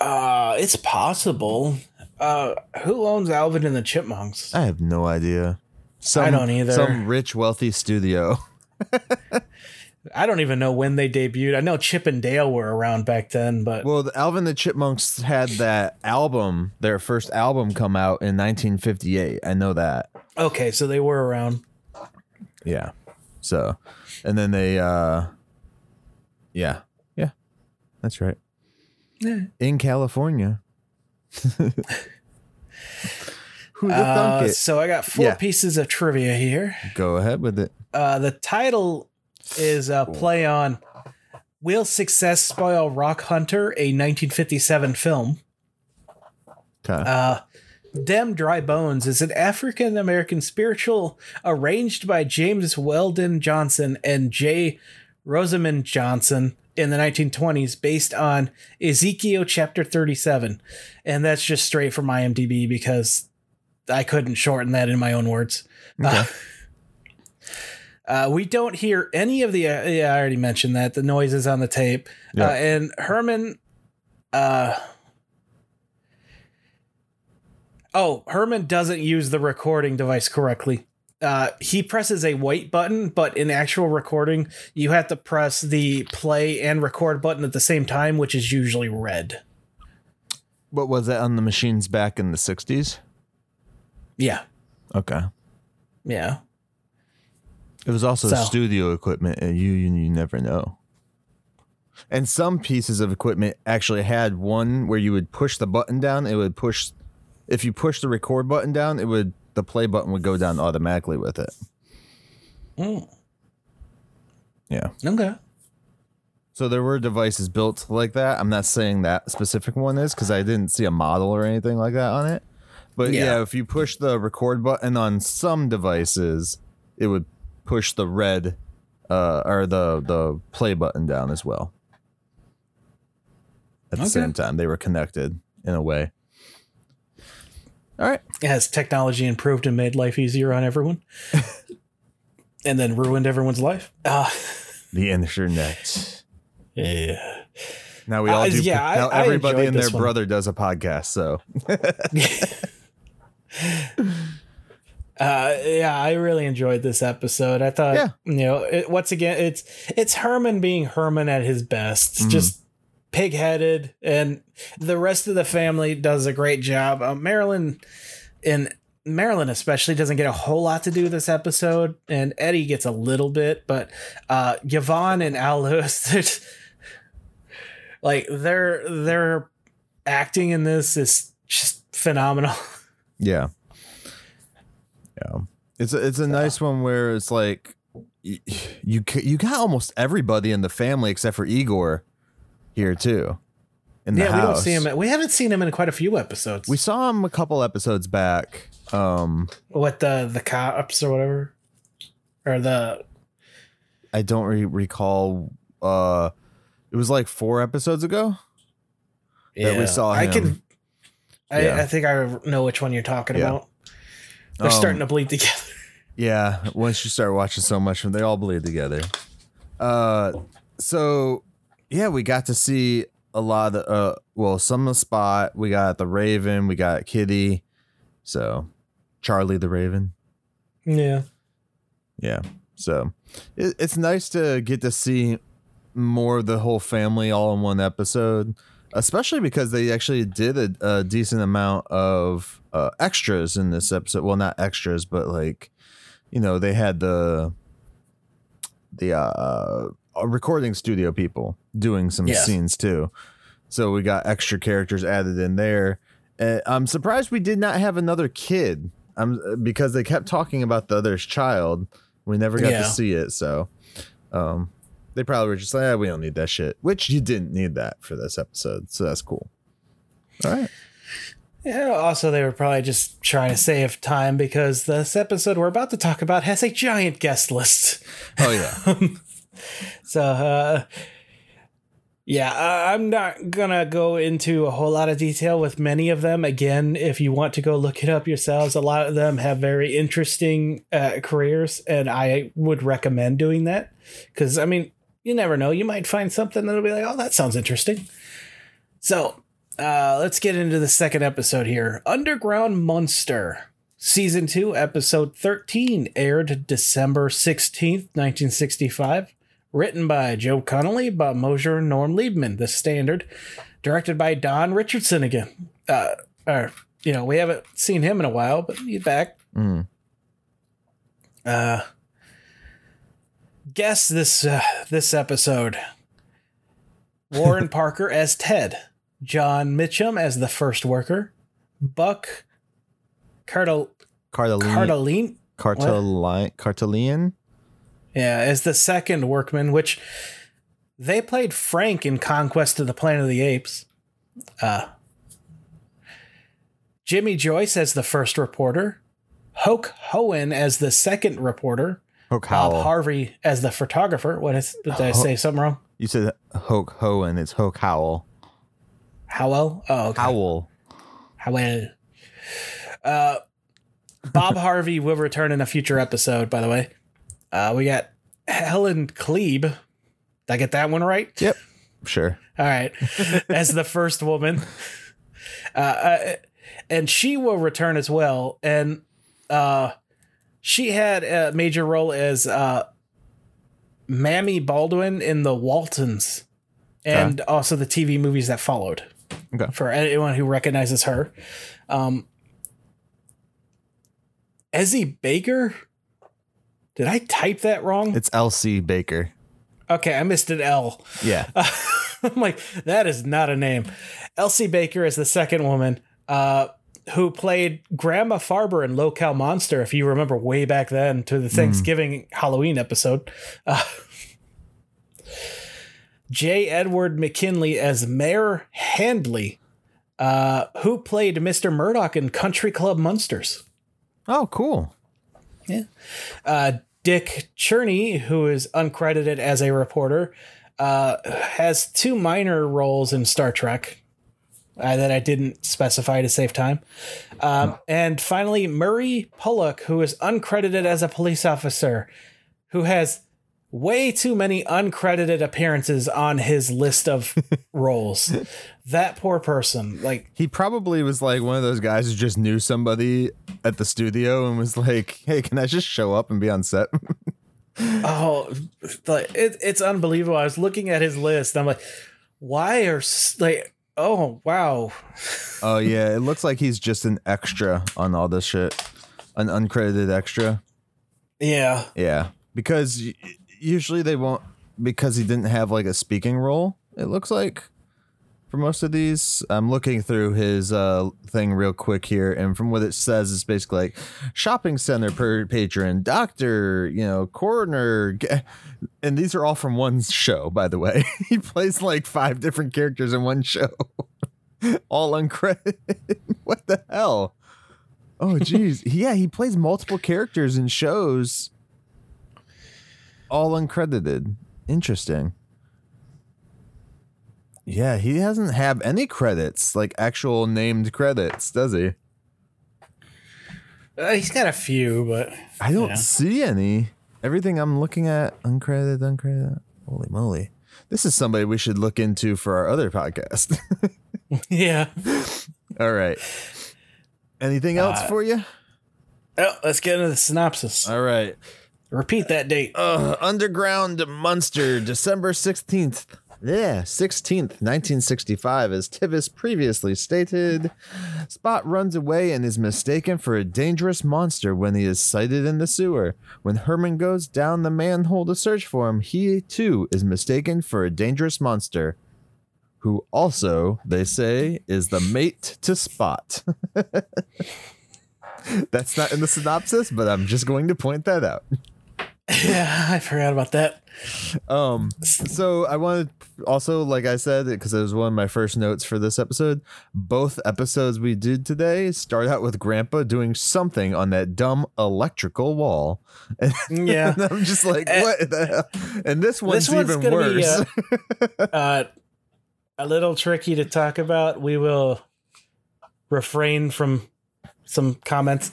Uh, it's possible. Uh, who owns Alvin and the Chipmunks? I have no idea. Some, don't either. Some rich, wealthy studio. I don't even know when they debuted. I know Chip and Dale were around back then, but Well, the Alvin and the Chipmunks had that album, their first album, come out in 1958. I know that. okay, so they were around. Yeah. So, and then they, uh, yeah, yeah, that's right. Yeah. In California. Who Uh, so I got four Yeah. pieces of trivia here. Go ahead with it. Uh, the title is a play on Will Success Spoil Rock Hunter, a 1957 film. Okay. Uh, Dem Dry Bones is an African American spiritual arranged by James Weldon Johnson and J. Rosamond Johnson in the 1920s based on Ezekiel chapter 37. And that's just straight from IMDb because I couldn't shorten that in my own words. Uh, uh, we don't hear any of the. Uh, yeah, I already mentioned that the noises on the tape. Yeah. Uh, and Herman. Uh, oh, Herman doesn't use the recording device correctly. Uh, he presses a white button, but in actual recording, you have to press the play and record button at the same time, which is usually red. what was that on the machines back in the 60s? Yeah, Okay. yeah. It was also So- studio equipment, and you, you you never know. And some pieces of equipment actually had one where you would push the button down. It would push. If you push the record button down, it would the play button would go down automatically with it. Mm, Yeah. okay. So there were devices built like that. I'm not saying that specific one is because I didn't see a model or anything like that on it. But yeah. Yeah. if you push the record button on some devices, it would push the red uh, or the the play button down as well. At the Okay. same time, they were connected in a way. All right. Has technology improved and made life easier on everyone? and then ruined everyone's life? Uh, The internet. yeah. Now we Uh, all do. yeah, I- now I everybody enjoyed and their this one. brother does a podcast. So Uh, yeah, I really enjoyed this episode. I thought, Yeah. you know, it, once again, it's it's Herman being Herman at his best, Mhm. just pig-headed, and the rest of the family does a great job. Uh, Marilyn, and Marilyn especially doesn't get a whole lot to do this episode, and Eddie gets a little bit, but uh, Yvonne and Al Lewis, they're like their their acting in this is just phenomenal. Yeah. Yeah. It's a, it's a nice one where it's like you you got almost everybody in the family except for Igor here too. In the yeah, we don't see him. We haven't seen him in quite a few episodes. We saw him a couple episodes back. Um what the the cops or whatever, or the I don't re- recall uh it was like 4 episodes ago. That we saw I can. I, Yeah. I think I know which one you're talking Yeah. about. They're Um, starting to bleed together. Yeah, once you start watching so much, they all bleed together. Uh, so yeah, we got to see a lot of uh, well, some of the spot. We got the Raven, we got Kitty, so Charlie the Raven. Yeah, Yeah, so it, it's nice to get to see more of the whole family all in one episode, especially because they actually did a, a decent amount of uh, extras in this episode. Well, not extras, but like you know they had the the uh, recording studio people doing some Yes. scenes too. So we got extra characters added in there. Uh, I'm surprised we did not have another kid. I'm because they kept talking about the other's child. We never got Yeah. to see it, so um, they probably were just like, "Ah, "We don't need that shit," which you didn't need that for this episode, so that's cool. All right, yeah. Also, they were probably just trying to save time because this episode we're about to talk about has a giant guest list. oh yeah, So, uh, yeah, I'm not gonna go into a whole lot of detail with many of them. Again, if you want to go look it up yourselves, a lot of them have very interesting uh, careers, and I would recommend doing that because I mean, you never know, you might find something that'll be like, oh, that sounds interesting. So, uh, let's get into the second episode here. Underground Munster. Season 2, Episode 13, aired December 16th, 1965. Written by Joe Connelly, Bob Mosher, Norm Liebmann, The Standard. Directed by Don Richardson again. Uh, or, you know, we haven't seen him in a while, but he's back. Mm. Uh, guess this uh, this episode. Warren Parker as Ted, John Mitchum as the first worker, Buck Cardal Carteline, Cardaline, Carteline, Cartelian. Yeah, as the second workman, which they played Frank in Conquest of the Planet of the Apes. Uh, Jimmy Joyce as the first reporter, Hoke Hohen as the second reporter, Hoke Bob Harvey as the photographer. What is? Did I say something wrong? you said Hoke Hohen. It's Hoke Howell. Howell. Oh, okay. Howell. Howell. Uh, Bob Harvey will return in a future episode. By the way, uh, we got Helen Klebe. Did I get that one right? Yep. Sure. All right, as the first woman, uh, uh, and she will return as well. And uh, she had a major role as uh, Mamie Baldwin in the Waltons, and also the TV movies that followed. Okay. For anyone who recognizes her, um, Ezzie Baker. Did I type that wrong? It's L.C. Baker. Okay, I missed an L. Yeah. I'm like, that is not a name. Elsie Baker is the second woman uh, who played Grandma Farber in Low-Cal Munster, if you remember way back then to the Thanksgiving Halloween episode. Uh, J. Edward McKinley as Mayor Handley, uh, who played Mr. Murdoch in Country Club Munsters. Oh, cool. Uh, Dick Cherney, who is uncredited as a reporter, uh, has two minor roles in Star Trek uh, that I didn't specify to save time. Um, and finally, Murray Pollock, who is uncredited as a police officer, who has way too many uncredited appearances on his list of roles. That poor person. Like He probably was like one of those guys who just knew somebody at the studio and was like, "Hey, can I just show up and be on set?" oh like it, it's unbelievable. I was looking at his list. I'm like, why are like oh wow. oh yeah, it looks like he's just an extra on all this shit, an uncredited extra. Yeah. Yeah, because usually they won't because he didn't have like a speaking role. It looks like for most of these. I'm looking through his uh thing real quick here, and from what it says, it's basically like shopping center per patron, doctor, you know, coroner, and these are all from one show. By the way, he plays like five different characters in one show, all uncredited. what the hell? Oh, geez. yeah, he plays multiple characters in shows, all uncredited. Interesting. Yeah, he doesn't have any credits, like actual named credits, does he? Uh, he's got a few, but I don't Yeah. see any. Everything I'm looking at, uncredited, uncredited. Holy moly. This is somebody we should look into for our other podcast. yeah. all right. Anything else Uh, for you? Oh, let's get into the synopsis. All right. Repeat that date. Uh, Underground Munster, December 16th. Yeah, 16th, 1965, as Tivis previously stated. Spot runs away and is mistaken for a dangerous monster when he is sighted in the sewer. When Herman goes down the manhole to search for him, he too is mistaken for a dangerous monster, who also, they say, is the mate to Spot. That's not in the synopsis, but I'm just going to point that out. Yeah, I forgot about that. Um, so I wanted also, like I said, because it was one of my first notes for this episode. Both episodes we did today start out with Grandpa doing something on that dumb electrical wall, and, Yeah. I'm just like, Eh, what the hell? And this one's, this one's even worse. be uh, uh, a little tricky to talk about. We will refrain from some comments.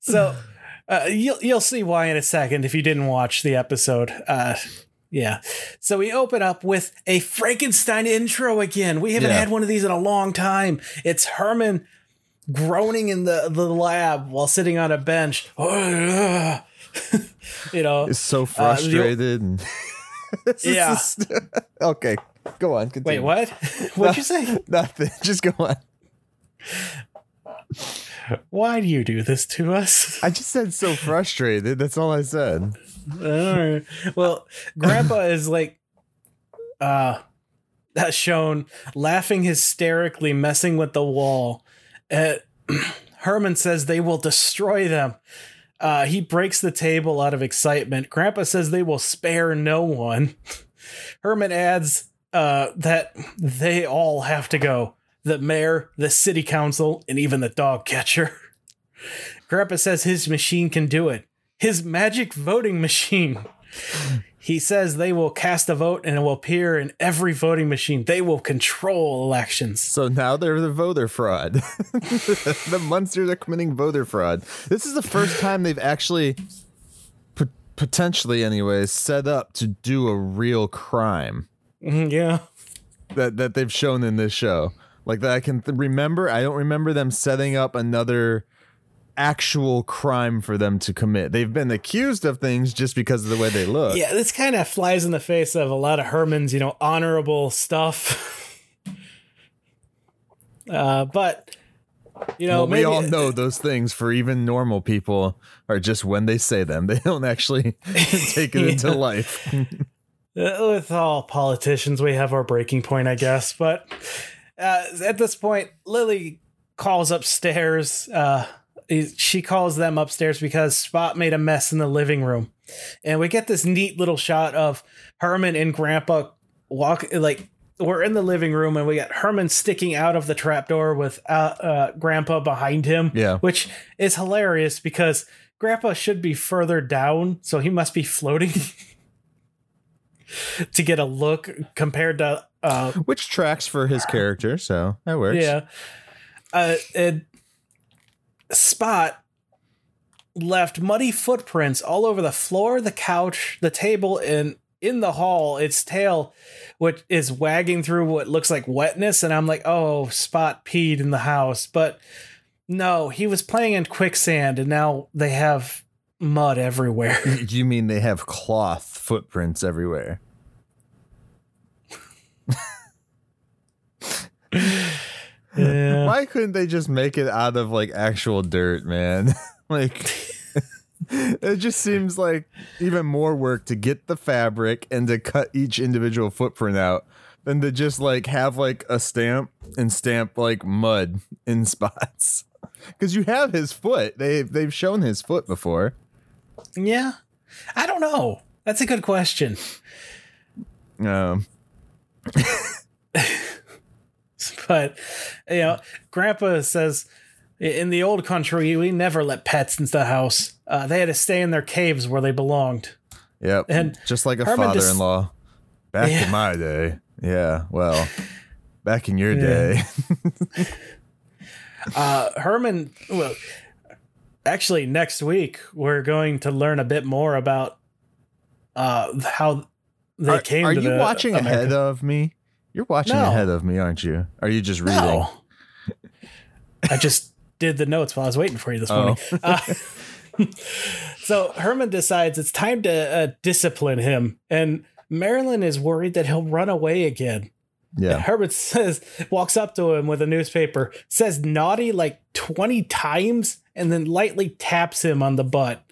so uh, you'll you'll see why in a second if you didn't watch the episode. Uh, yeah. So we open up with a Frankenstein intro again. We haven't Yeah. had one of these in a long time. It's Herman groaning in the, the lab while sitting on a bench. you know, it's so Uh, frustrated and This Yeah. okay, go on. wait, Continue. what? What'd you say? Nothing. Just go on. Why do you do this to us? I just said so frustrated. That's all I said. Uh, well, Grandpa is like, uh, that's shown laughing hysterically, messing with the wall. Uh, Herman says they will destroy them. Uh, he breaks the table out of excitement. Grandpa says they will spare no one. Herman adds uh, that they all have to go the mayor, the city council, and even the dog catcher. Grandpa says his machine can do it. His magic voting machine. He says they will cast a vote and it will appear in every voting machine. They will control elections. So now they're the voter fraud. the monsters are committing voter fraud. This is the first time they've actually, p- potentially, anyways, set up to do a real crime Mhm, Yeah. that that they've shown in this show. Like that, I can th- remember. I don't remember them setting up another actual crime for them to commit. They've been accused of things just because of the way they look. Yeah, this kind of flies in the face of a lot of Herman's, you know, honorable stuff. uh, but you know, well, we all know those things for even normal people are just when they say them. They don't actually take it into life. Uh, with all politicians, we have our breaking point, I guess. But uh, at this point, Lily calls upstairs. Uh, she calls them upstairs because Spot made a mess in the living room, and we get this neat little shot of Herman and Grandpa walk like. We're in the living room and we got Herman sticking out of the trapdoor with uh, uh, Grandpa behind him. Yeah. Which is hilarious because Grandpa should be further down, so he must be floating to get a look compared to uh Which tracks for his character, so that works. yeah uh and spot left muddy footprints all over the floor, the couch, the table, and in the hall. Its tail, which is wagging through what looks like wetness, and I'm like, oh, Spot peed in the house, but no, he was playing in quicksand, and now they have mud everywhere. you mean they have cloth footprints everywhere? Yeah. Why couldn't they just make it out of like actual dirt, man? like it just seems like even more work to get the fabric and to cut each individual footprint out than to just like have like a stamp and stamp like mud in spots. Cuz you have his foot. They they've shown his foot before. Yeah. I don't know. That's a good question. Um but you know, Grandpa says in the old country we never let pets into the house. Uh, they had to stay in their caves where they belonged. Yep. And just like a Herman father-in-law. Back Yeah. in my day. Yeah, well, back in your Yeah. day. Uh, Herman, well, actually, next week we're going to learn a bit more about uh, how they are came are you the watching America. ahead of me? You're watching No. ahead of me, aren't you? Are you just reading? No. I just did the notes while I was waiting for you this Oh. morning. Uh, so Herman decides it's time to uh, discipline him, and Marilyn is worried that he'll run away again. Yeah. Herbert says, walks up to him with a newspaper, says naughty like 20 times, and then lightly taps him on the butt.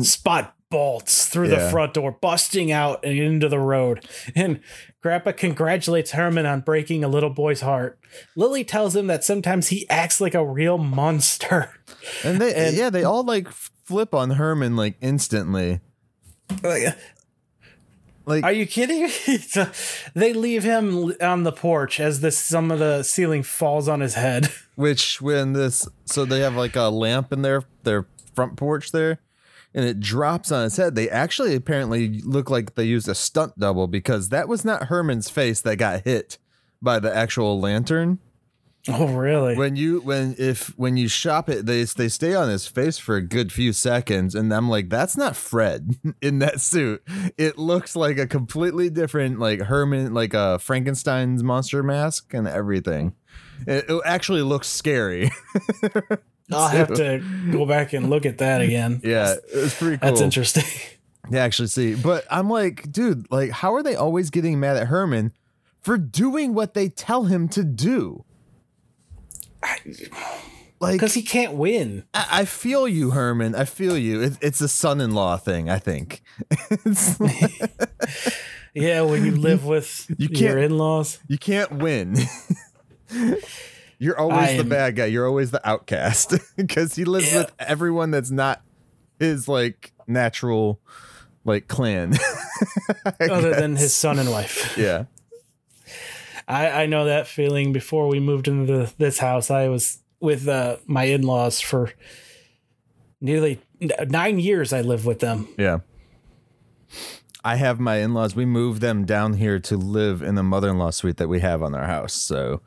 Spot bolts through the front door, busting out and into the road. And Grandpa congratulates Herman on breaking a little boy's heart. Lily tells him that sometimes he acts like a real monster. And they And- yeah, they all like flip on Herman like instantly. Oh, like, Like Are you kidding they leave him on the porch as this some of the ceiling falls on his head. which when this so they have like a lamp in their their front porch there and it drops on his head. They actually apparently look like they used a stunt double because that was not Herman's face that got hit by the actual lantern. Oh, really? when you when if when you shop it they they stay on his face for a good few seconds and i'm like that's not fred in that suit it looks like a completely different like herman like a frankenstein's monster mask and everything it, it actually looks scary I'll have to go back and look at that again. yeah it was pretty cool That's interesting. to actually see but i'm like dude like how are they always getting mad at herman for doing what they tell him to do like Because he can't win. I I feel you, Herman. I feel you. It, it's a son-in-law thing. I think. It's- Yeah, when you live with You your can't- in laws. you can't win. You're always I the am- bad guy. You're always the outcast because he lives Yeah. with everyone that's not his like natural like clan. Other than his son and wife. yeah. I, I know that feeling before we moved into the, this house. I was with uh, my in laws for nearly nine years. I lived with them. Yeah. I have my in-laws. We moved them down here to live in the mother-in-law suite that we have on our house. So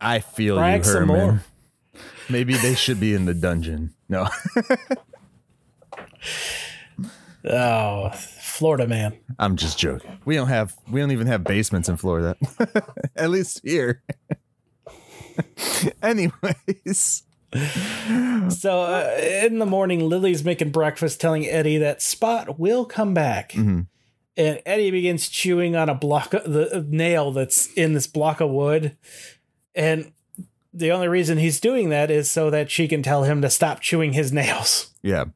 I feel Brag you, Herman. more. Maybe they should be in the dungeon. No. Oh, Florida man. I'm just joking. We don't have we don't even have basements in Florida. At least here. Anyways. So uh, in the morning, Lily's making breakfast, telling Eddie that Spot will come back. Mhm. And Eddie begins chewing on a block of the nail that's in this block of wood. And the only reason he's doing that is so that she can tell him to stop chewing his nails. Yeah.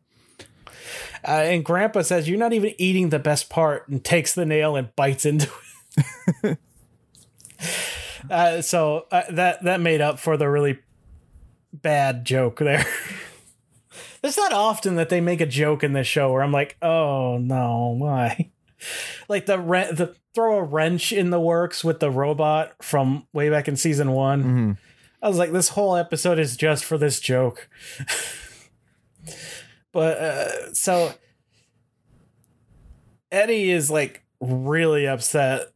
Uh, and Grandpa says, You're not even eating the best part, and takes the nail and bites into it. uh, so uh, that, that made up for the really bad joke there. it's not often that they make a joke in this show where I'm like, Oh no, why? Like the, re- the throw a wrench in the works with the robot from way back in season one. Mhm. I was like, this whole episode is just for this joke. but uh, so Eddie is like really upset,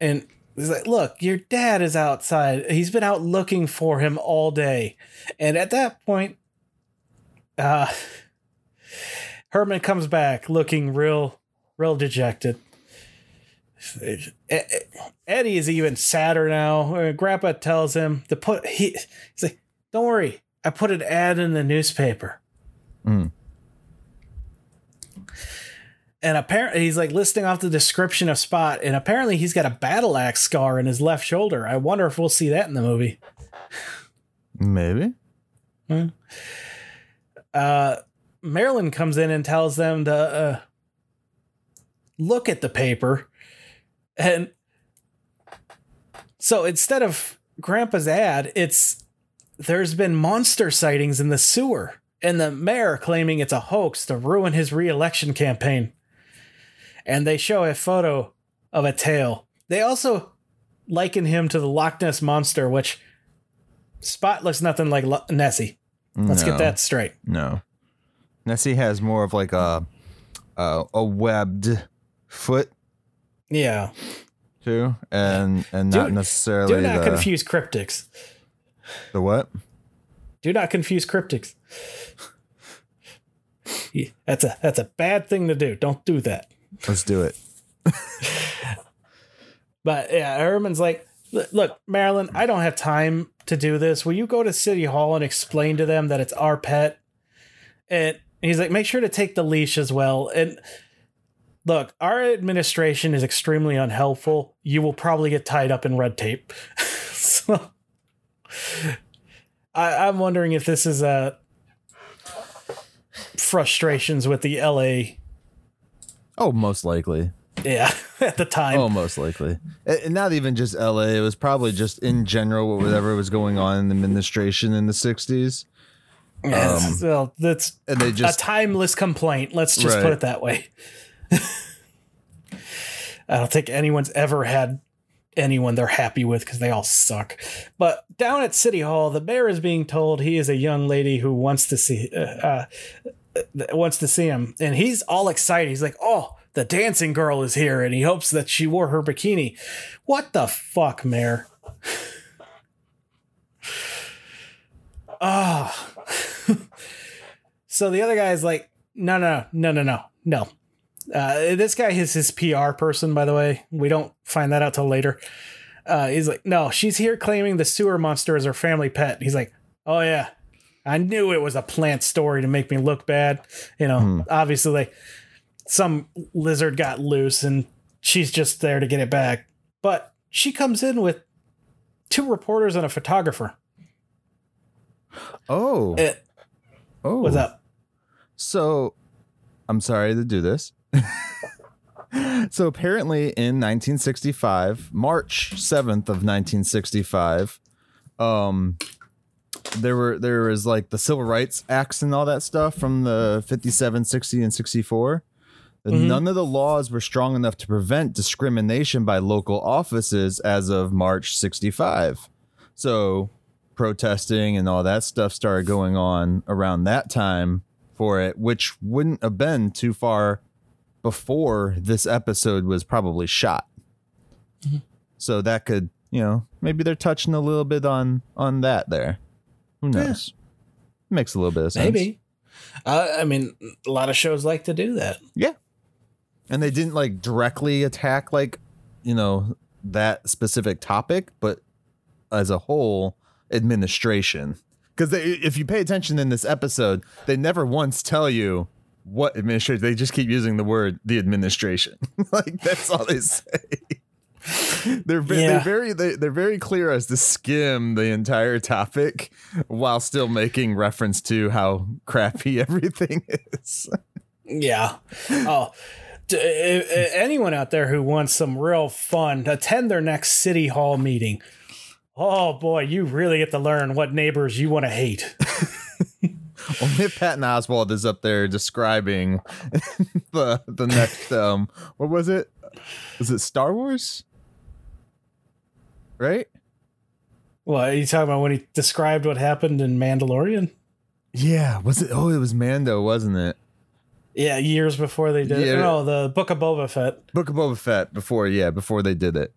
and he's like, "Look, your dad is outside. He's been out looking for him all day." And at that point, uh, Herman comes back looking real, real dejected. Eddie is even sadder now. Uh, Grandpa tells him to put he. He's like, "Don't worry, I put an ad in the newspaper." Mm. And apparently, he's like listing off the description of Spot, and apparently, he's got a battle axe scar in his left shoulder. I wonder if we'll see that in the movie. Maybe. uh, Marilyn comes in and tells them to uh, look at the paper. And so instead of Grandpa's ad, it's there's been monster sightings in the sewer, and the mayor claiming it's a hoax to ruin his reelection campaign. And they show a photo of a tail. They also liken him to the Loch Ness monster, which Spot looks nothing like Lo- Nessie. Let's No. get that straight. No. Nessie has more of like a a, a webbed foot Yeah. too, and and Do- not necessarily Do not the, confuse cryptids. the what? Do not confuse cryptids. That's a that's a bad thing to do. Don't do that. Let's do it. But yeah, Herman's like, "Look- look, Marilyn, I don't have time to do this. Will you go to City Hall and explain to them that it's our pet? And he's like, make sure to take the leash as well. And look, our administration is extremely unhelpful. You will probably get tied up in red tape. so I, I'm wondering if this is uh frustrations with the LA Oh, most likely. yeah at the time. Oh, most likely. And not even just L.A. It was probably just in general whatever was going on in the administration in the '60s, Yes, well, that's and they a timeless complaint. Let's just Right. put it that way. I don't think anyone's ever had anyone they're happy with because they all suck. But down at City Hall, the mayor is being told he is a young lady who wants to see uh, uh, wants to see him, and he's all excited. He's like, "Oh, the dancing girl is here," and he hopes that she wore her bikini. What the fuck, mayor? Ah. so the other guy is like, no, no, no, no, no, no. Uh, this guy is his PR person, by the way. We don't find that out till later. Uh, he's like, no, she's here claiming the sewer monster is her family pet. He's like, oh yeah, I knew it was a plant story to make me look bad. You know, obviously, like some lizard got loose and she's just there to get it back. But she comes in with two reporters and a photographer. oh Eh, oh what's up? So, I'm sorry to do this. so apparently, in 1965, March 7th of 1965, um, there were there was like the civil rights acts and all that stuff from the 57, 60, and 64. Mhm. None of the laws were strong enough to prevent discrimination by local offices as of March 65. So protesting and all that stuff started going on around that time for it, which wouldn't have been too far before this episode was probably shot. So that could, you know, maybe they're touching a little bit on on that there. Who knows? Makes a little bit of sense. Maybe. Uh, I mean, a lot of shows like to do that. Yeah. And they didn't like directly attack like, you know, that specific topic, but as a whole, administration. Because if you pay attention in this episode, they never once tell you what administration. They just keep using the word the administration. like that's all they say. they're ve- Yeah. they're very they, they're very clear as to skim the entire topic while still making reference to how crappy everything is. Yeah. Oh, d- anyone out there who wants some real fun, attend their next city hall meeting. Oh boy, you really get to learn what neighbors you want to hate. Only if Patton Oswalt is up there describing the the next um what was it? Was it Star Wars? Right? Well, are you talking about when he described what happened in Mandalorian? Yeah. Was it? Oh, it was Mando, wasn't it? Yeah, years before they did Yeah. it. No, the Book of Boba Fett. Book of Boba Fett before, yeah, before they did it.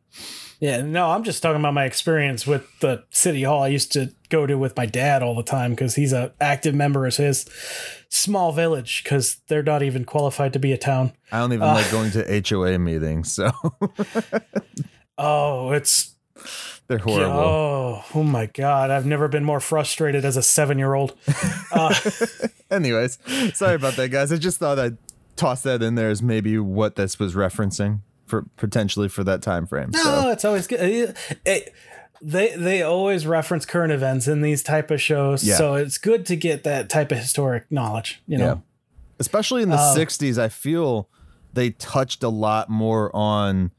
Yeah, no, I'm just talking about my experience with the city hall I used to go to with my dad all the time because he's a active member of his small village because they're not even qualified to be a town. I don't even Uh. like going to HOA meetings, so Oh, it's they're horrible. oh, oh my god! I've never been more frustrated as a seven year old. Uh, Anyways, sorry about that, guys. I just thought I'd toss that in there as maybe what this was referencing for potentially for that time frame. no, So it's always good. It- it- they they always reference current events in these type of shows, Yeah. so it's good to get that type of historic knowledge. You know, Yeah. especially in the Um, 60s, I feel they touched a lot more on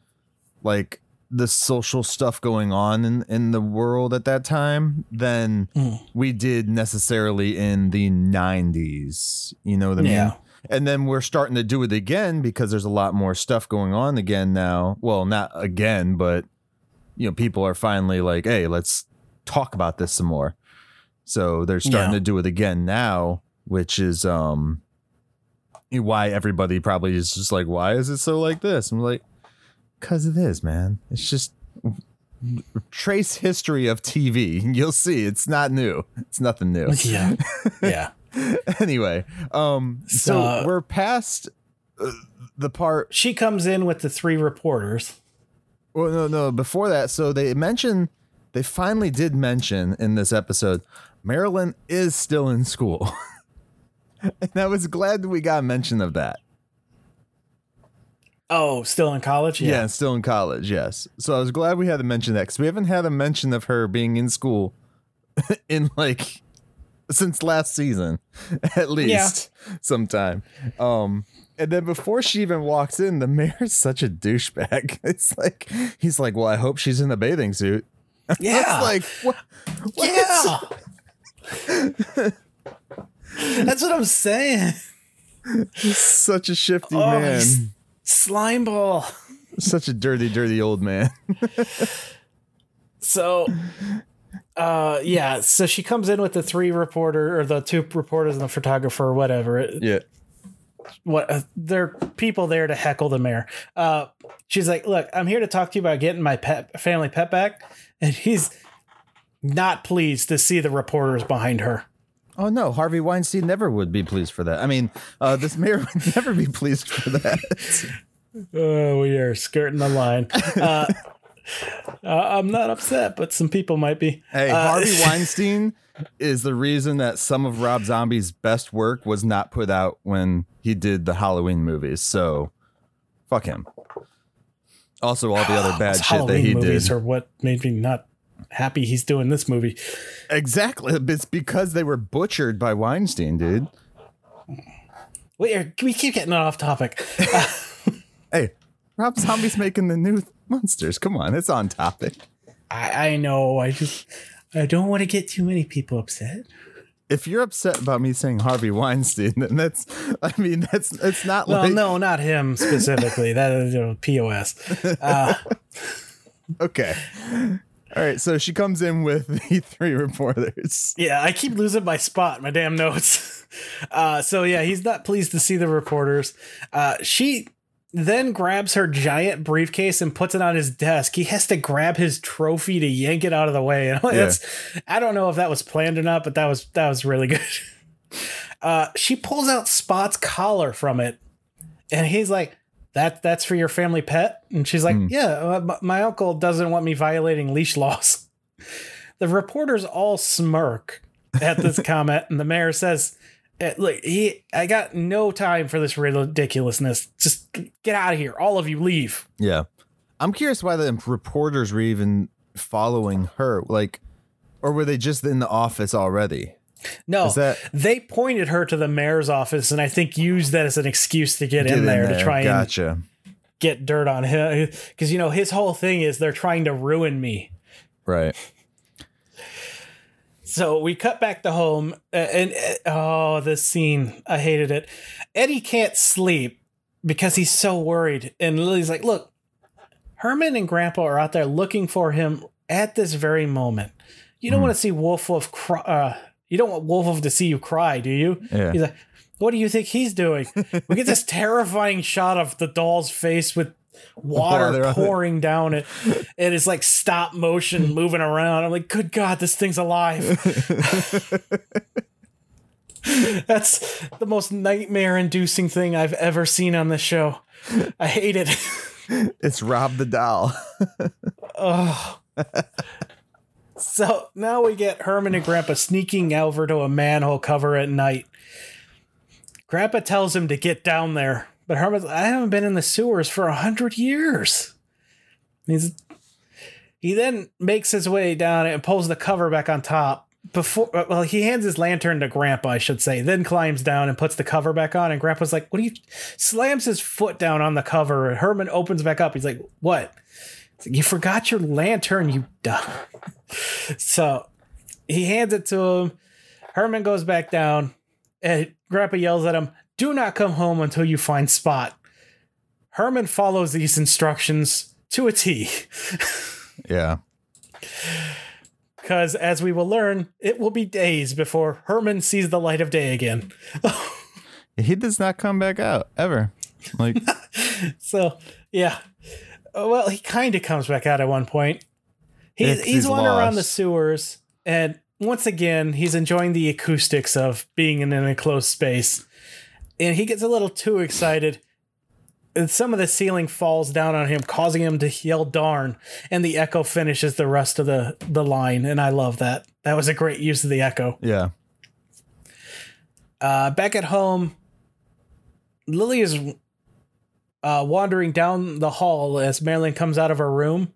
like the social stuff going on in, in the world at that time than Mm. we did necessarily in the 90s. You know what I mean? Yeah. And then we're starting to do it again because there's a lot more stuff going on again now. Well, not again, but you know, people are finally like, "Hey, let's talk about this some more." So they're starting Yeah. to do it again now, which is um why everybody probably is just like, "Why is it so like this?" I'm like, "Cuz it is, man. It's just trace history of TV. You'll see it's not new. It's nothing new." yeah, yeah. anyway, um, so So- we're past uh, the part. She comes in with the three reporters. Well, no, no. Before that, so they mention they finally did mention in this episode, Marilyn is still in school, and I was glad that we got mention of that. Oh, still in college? Yeah, still in college. Yes. So I was glad we had to mention that because we haven't had a mention of her being in school in like since last season, at least sometime. Um, and then before she even walks in, the mayor's such a douchebag. It's like he's like, "Well, I hope she's in a bathing suit." Yeah. It's like, what? what? Yeah. That's what I'm saying. He's such a shifty Oh, man. he's- Slime ball. Such a dirty, dirty old man. So, uh, yeah. So she comes in with the three reporter or the two reporters and the photographer or whatever. Yeah. What uh, they're people there to heckle the mayor. Uh, she's like, "Look, I'm here to talk to you about getting my pet family pet back," and he's not pleased to see the reporters behind her. Oh no, Harvey Weinstein never would be pleased for that. I mean, uh, this mayor would never be pleased for that. Oh, we are skirting the line. Uh, uh, I'm not upset, but some people might be. Hey, Uh, Harvey Weinstein is the reason that some of Rob Zombie's best work was not put out when he did the Halloween movies. So, fuck him. Also, all the other bad shit that he movies did. are what made me not happy he's doing this movie. Exactly. It's because they were butchered by Weinstein, dude. Wait, are- we keep getting off topic. Hey, Rob Zombie's making the new monsters. Come on, it's on topic. I, I know. I just I don't want to get too many people upset. If you're upset about me saying Harvey Weinstein, then that's, I mean, that's, it's not Well, like, no, not him specifically. that is you know, POS. Uh, okay. All right. So she comes in with the three reporters. yeah, I keep losing my spot, my damn notes. Uh, so yeah, he's not pleased to see the reporters. Uh, she then grabs her giant briefcase and puts it on his desk. He has to grab his trophy to yank it out of the way. And that's, I don't know if that was planned or not, but that was that was really good. Uh, she pulls out Spot's collar from it, and he's like, "That that's for your family pet." And she's like, "Yeah, uh, m- my uncle doesn't want me violating leash laws." The reporters all smirk at this comment, and the mayor says, eh, "Look, he, I got no time for this ridiculousness. Just get out of here, all of you, leave." Yeah. I'm curious why the reporters were even following her. Like, or were they just in the office already? No, that- they pointed her to the mayor's office, and I think used that as an excuse to get, Get in there, to try and get dirt on him because you know his whole thing is they're trying to ruin me. Right. So we cut back to home, uh, and uh, oh, this scene I hated it. Eddie can't sleep because he's so worried, and Lily's like, "Look, Herman and Grandpa are out there looking for him at this very moment. You don't want to see Woof Woof cry. Uh, you don't want Woof Woof to see you cry, do you?" Yeah. He's like, What do you think he's doing? We get this terrifying shot of the doll's face with water Water on it. pouring down it. And it's like stop motion moving around. I'm like, good God, this thing's alive. That's the most nightmare inducing thing I've ever seen on this show. I hate it. It's Rob the doll. Oh. so now we get Herman and Grandpa sneaking over to a manhole cover at night. Grandpa tells him to get down there, but Herman's I haven't been in the sewers for a hundred years. He's he then makes his way down and pulls the cover back on top. Before well, he hands his lantern to Grandpa, I should say, then climbs down and puts the cover back on. And Grandpa's like, What do you slams his foot down on the cover? And Herman opens back up. He's like, What? He's like, you forgot your lantern, you dumb. so he hands it to him. Herman goes back down, and Grandpa yells at him, Do not come home until you find Spot. Herman follows these instructions to a T. Yeah. Because as we will learn, it will be days before Herman sees the light of day again. He does not come back out ever. Like So, yeah. Well, he kind of comes back out at one point. He's, he's he's wandering around the sewers, and once again, he's enjoying the acoustics of being in an enclosed space. And he gets a little too excited. And some of the ceiling falls down on him, causing him to yell darn. And the echo finishes the rest of the, the line. And I love that. That was a great use of the echo. yeah. Uh, back at home, Lily is uh, wandering down the hall as Marilyn comes out of her room,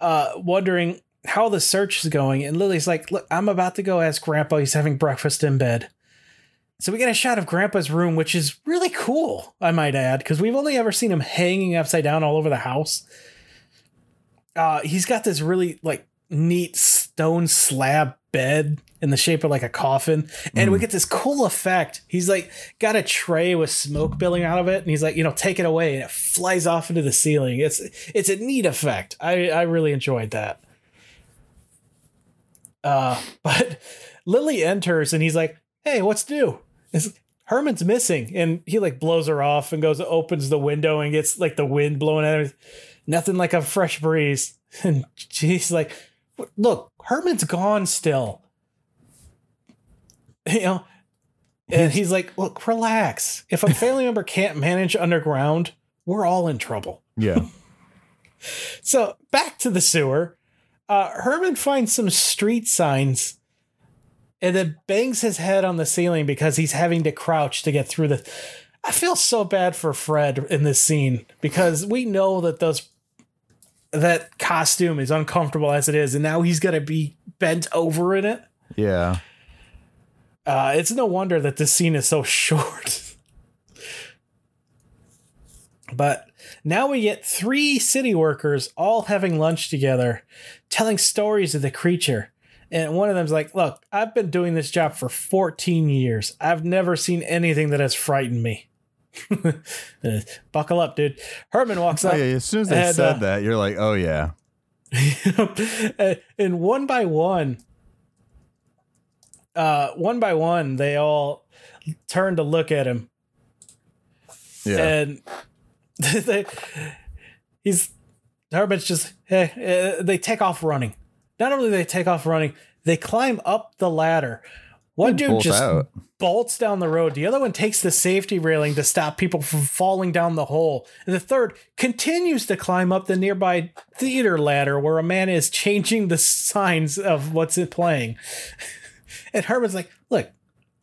uh, wondering how the search is going. And Lily's like, Look, I'm about to go ask Grandpa. He's having breakfast in bed. So we get a shot of Grandpa's room, which is really cool, I might add, because we've only ever seen him hanging upside down all over the house. Uh, he's got this really like neat stone slab bed in the shape of like a coffin, and we get this cool effect. He's like got a tray with smoke billowing out of it, and he's like, you know, take it away, and it flies off into the ceiling. It's it's a neat effect. I I really enjoyed that. Uh, but Lily enters, and he's like, "Hey, what's new?" It's, Herman's missing, and he like blows her off and goes opens the window and gets like the wind blowing at her. Nothing like a fresh breeze. And she's like, "Look, Herman's gone still." You know, and he's like, "Look, relax. If a family member can't manage underground, we're all in trouble." Yeah. So back to the sewer. Uh, Herman finds some street signs and then bangs his head on the ceiling because he's having to crouch to get through the. I feel so bad for Fred in this scene because we know that those that costume is uncomfortable as it is, and now he's gonna be bent over in it. Yeah. Uh, it's no wonder that this scene is so short. but now we get three city workers all having lunch together, telling stories of the creature. And one of them's like, Look, I've been doing this job for 14 years. I've never seen anything that has frightened me. Buckle up, dude. Herman walks Oh, up. yeah. As soon as they and, said uh, that, you're like, oh yeah. and one by one, uh, one by one, they all turn to look at him, Yeah. and they, he's Herman's just hey, uh, they take off running. Not only do they take off running, they climb up the ladder. One dude just out. bolts down the road. The other one takes the safety railing to stop people from falling down the hole. And the third continues to climb up the nearby theater ladder where a man is changing the signs of what's it playing. And Herman's like, look,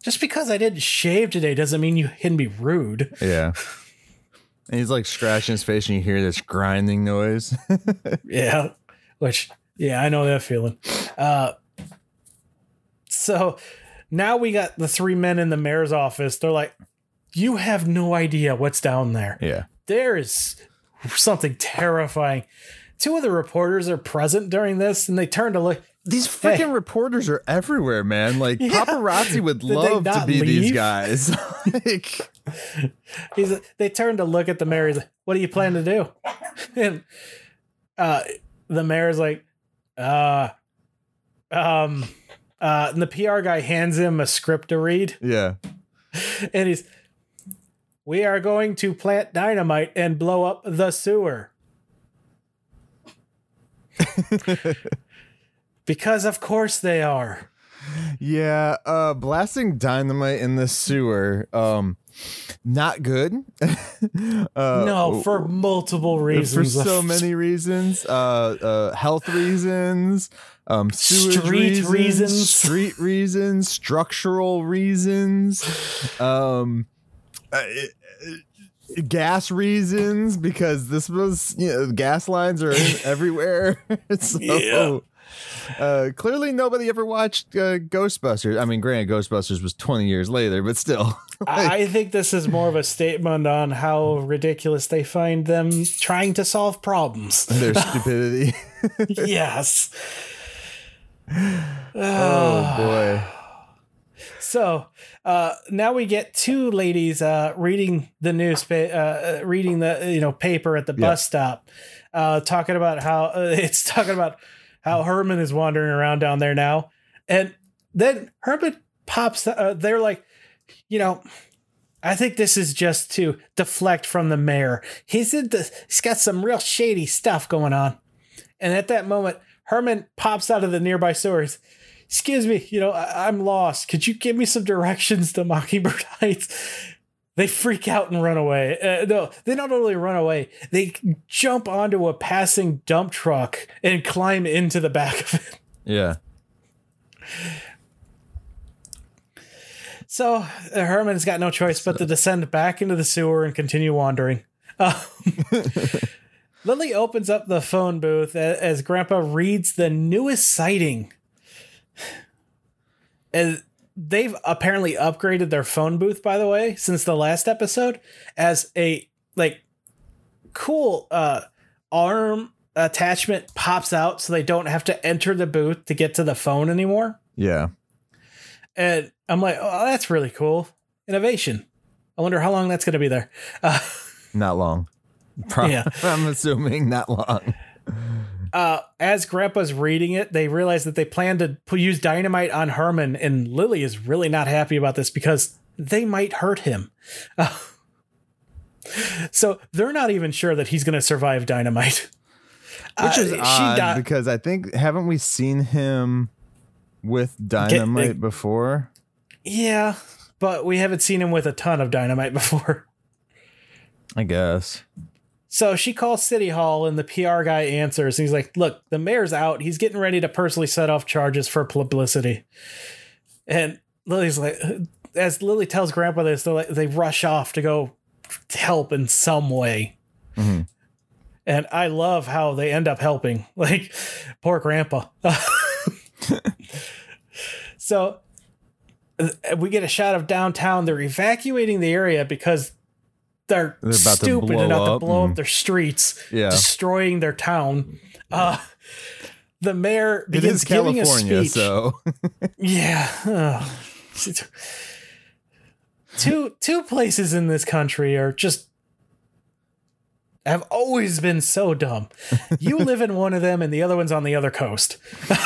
just because I didn't shave today doesn't mean you can be rude. Yeah. And he's like scratching his face, and you hear this grinding noise. Yeah. Which, yeah, I know that feeling. Uh, so now we got the three men in the mayor's office. They're like, you have no idea what's down there. yeah. There is something terrifying. Two of the reporters are present during this and they turn to look. These freaking Hey. reporters are everywhere, man. Like Yeah. paparazzi would Did love to be these guys. like, He's, they turn to look at the mayor. He's like, what do you plan to do? And uh, the mayor's like, uh, um, uh, and the PR guy hands him a script to read. yeah. and he's we are going to plant dynamite and blow up the sewer. because of course they are. Yeah, uh blasting dynamite in the sewer. Um not good. uh, no, for multiple reasons. for so many reasons. Uh uh health reasons, um Street reasons, reasons. street reasons, structural reasons, um uh, gas reasons because this was you know gas lines are everywhere. so Yeah. Uh, clearly nobody ever watched uh, Ghostbusters. I mean, granted, Ghostbusters was 20 years later, but still. I think this is more of a statement on how ridiculous they find them trying to solve problems. their stupidity. yes. oh boy. So uh, now we get two ladies uh, reading the newspaper, uh, reading the you know paper at the Yeah. bus stop, uh, talking about how uh, it's talking about how Herman is wandering around down there now, and then Herman pops. Uh, they're like, you know. I think this is just to deflect from the mayor. He's in the, he's got some real shady stuff going on. And at that moment, Herman pops out of the nearby sewers. Excuse me, you know, I- I'm lost. Could you give me some directions to Mockingbird Heights? They freak out and run away. Uh, no, they not only run away, they jump onto a passing dump truck and climb into the back of it. Yeah. So Herman's got no choice but to descend back into the sewer and continue wandering. Um, Lily opens up the phone booth as Grandpa reads the newest sighting. And they've apparently upgraded their phone booth, by the way, since the last episode, as a like cool uh arm attachment pops out so they don't have to enter the booth to get to the phone anymore. Yeah. And I'm like, oh, that's really cool. Innovation. I wonder how long that's going to be there. Uh, Not long. Pro- Yeah. I'm assuming not long. uh, as Grandpa's reading it, they realize that they plan to use dynamite on Herman, and Lily is really not happy about this because they might hurt him. Uh, so they're not even sure that he's going to survive dynamite. Which is Uh, she odd di- because I think haven't we seen him with dynamite before? yeah, but we haven't seen him with a ton of dynamite before. I guess. So she calls City Hall and the PR guy answers. He's like, Look, the mayor's out. He's getting ready to personally set off charges for publicity. And Lily's like, as Lily tells Grandpa this, they're like, they rush off to go help in some way. Mhm. And I love how they end up helping. Like, poor Grandpa. so uh, we get a shot of downtown. They're evacuating the area because they're, They're about stupid enough to blow and- up their streets, Yeah. destroying their town. Uh, the mayor begins is giving a speech. so Yeah. Two two places in this country are just have always been so dumb. You live in one of them and the other one's on the other coast.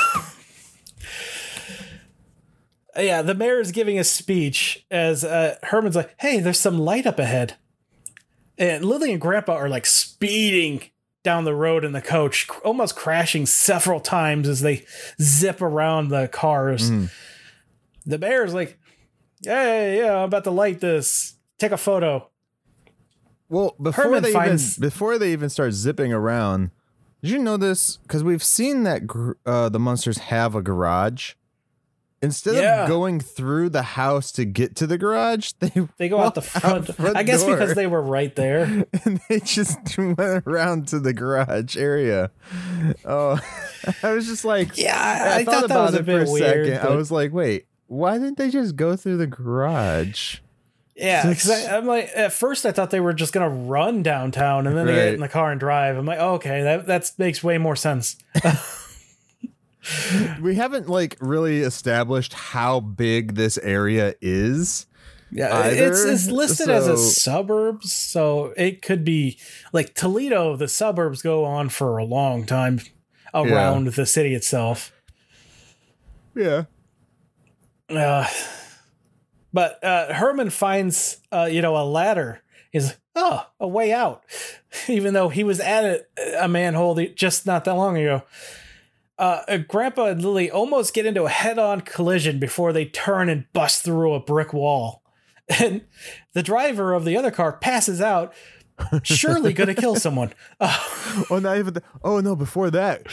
yeah, the mayor is giving a speech as uh, Herman's like, "Hey, there's some light up ahead." And Lily and Grandpa are like speeding down the road in the coach, almost crashing several times as they zip around the cars. Mhm. The mayor's like, "Hey, yeah, I'm about to light this. Take a photo." Well, before Herman they finds- even before they even start zipping around, did you know this? Because we've seen that gr- uh, the Munsters have a garage. Instead Yeah. of going through the house to get to the garage, they They go out the front. front I guess door, because they were right there. and they just went around to the garage area. Oh, I was just like, Yeah, I, I thought, that was a it bit weird. I but- was like, wait, why didn't they just go through the garage? yeah, because I'm like, at first I thought they were just gonna run downtown, and then they get in the car and drive. I'm like, oh, okay, that that makes way more sense. We haven't like really established how big this area is. Yeah, Either, it's it's listed as a suburb, so it could be like Toledo. The suburbs go on for a long time around the city itself. Yeah. Uh, But uh, Herman finds, uh, you know, a ladder. Is oh, a way out, even though he was at a, a manhole just not that long ago. Uh, Grandpa and Lily almost get into a head-on collision before they turn and bust through a brick wall, and the driver of the other car passes out. Surely going to kill someone. oh, not even. The, oh no! Before that,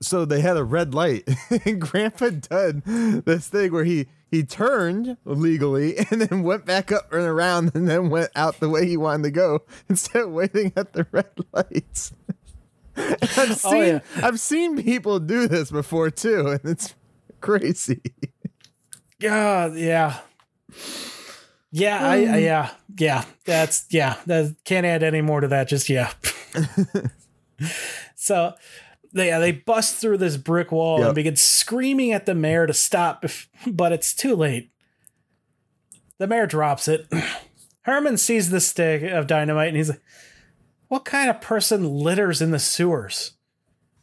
so they had a red light, and Grandpa did this thing where he he turned legally and then went back up and around and then went out the way he wanted to go instead of waiting at the red lights. I've oh, seen oh, yeah. I've seen people do this before too, and it's crazy. God, yeah. Yeah, I, I, um, yeah, yeah. That's yeah. That can't add any more to that. Just yeah. so, they yeah, they bust through this brick wall yep. and begin screaming at the mayor to stop, but it's too late. The mayor drops it. Herman sees the stick of dynamite and he's like, "What kind of person litters in the sewers?"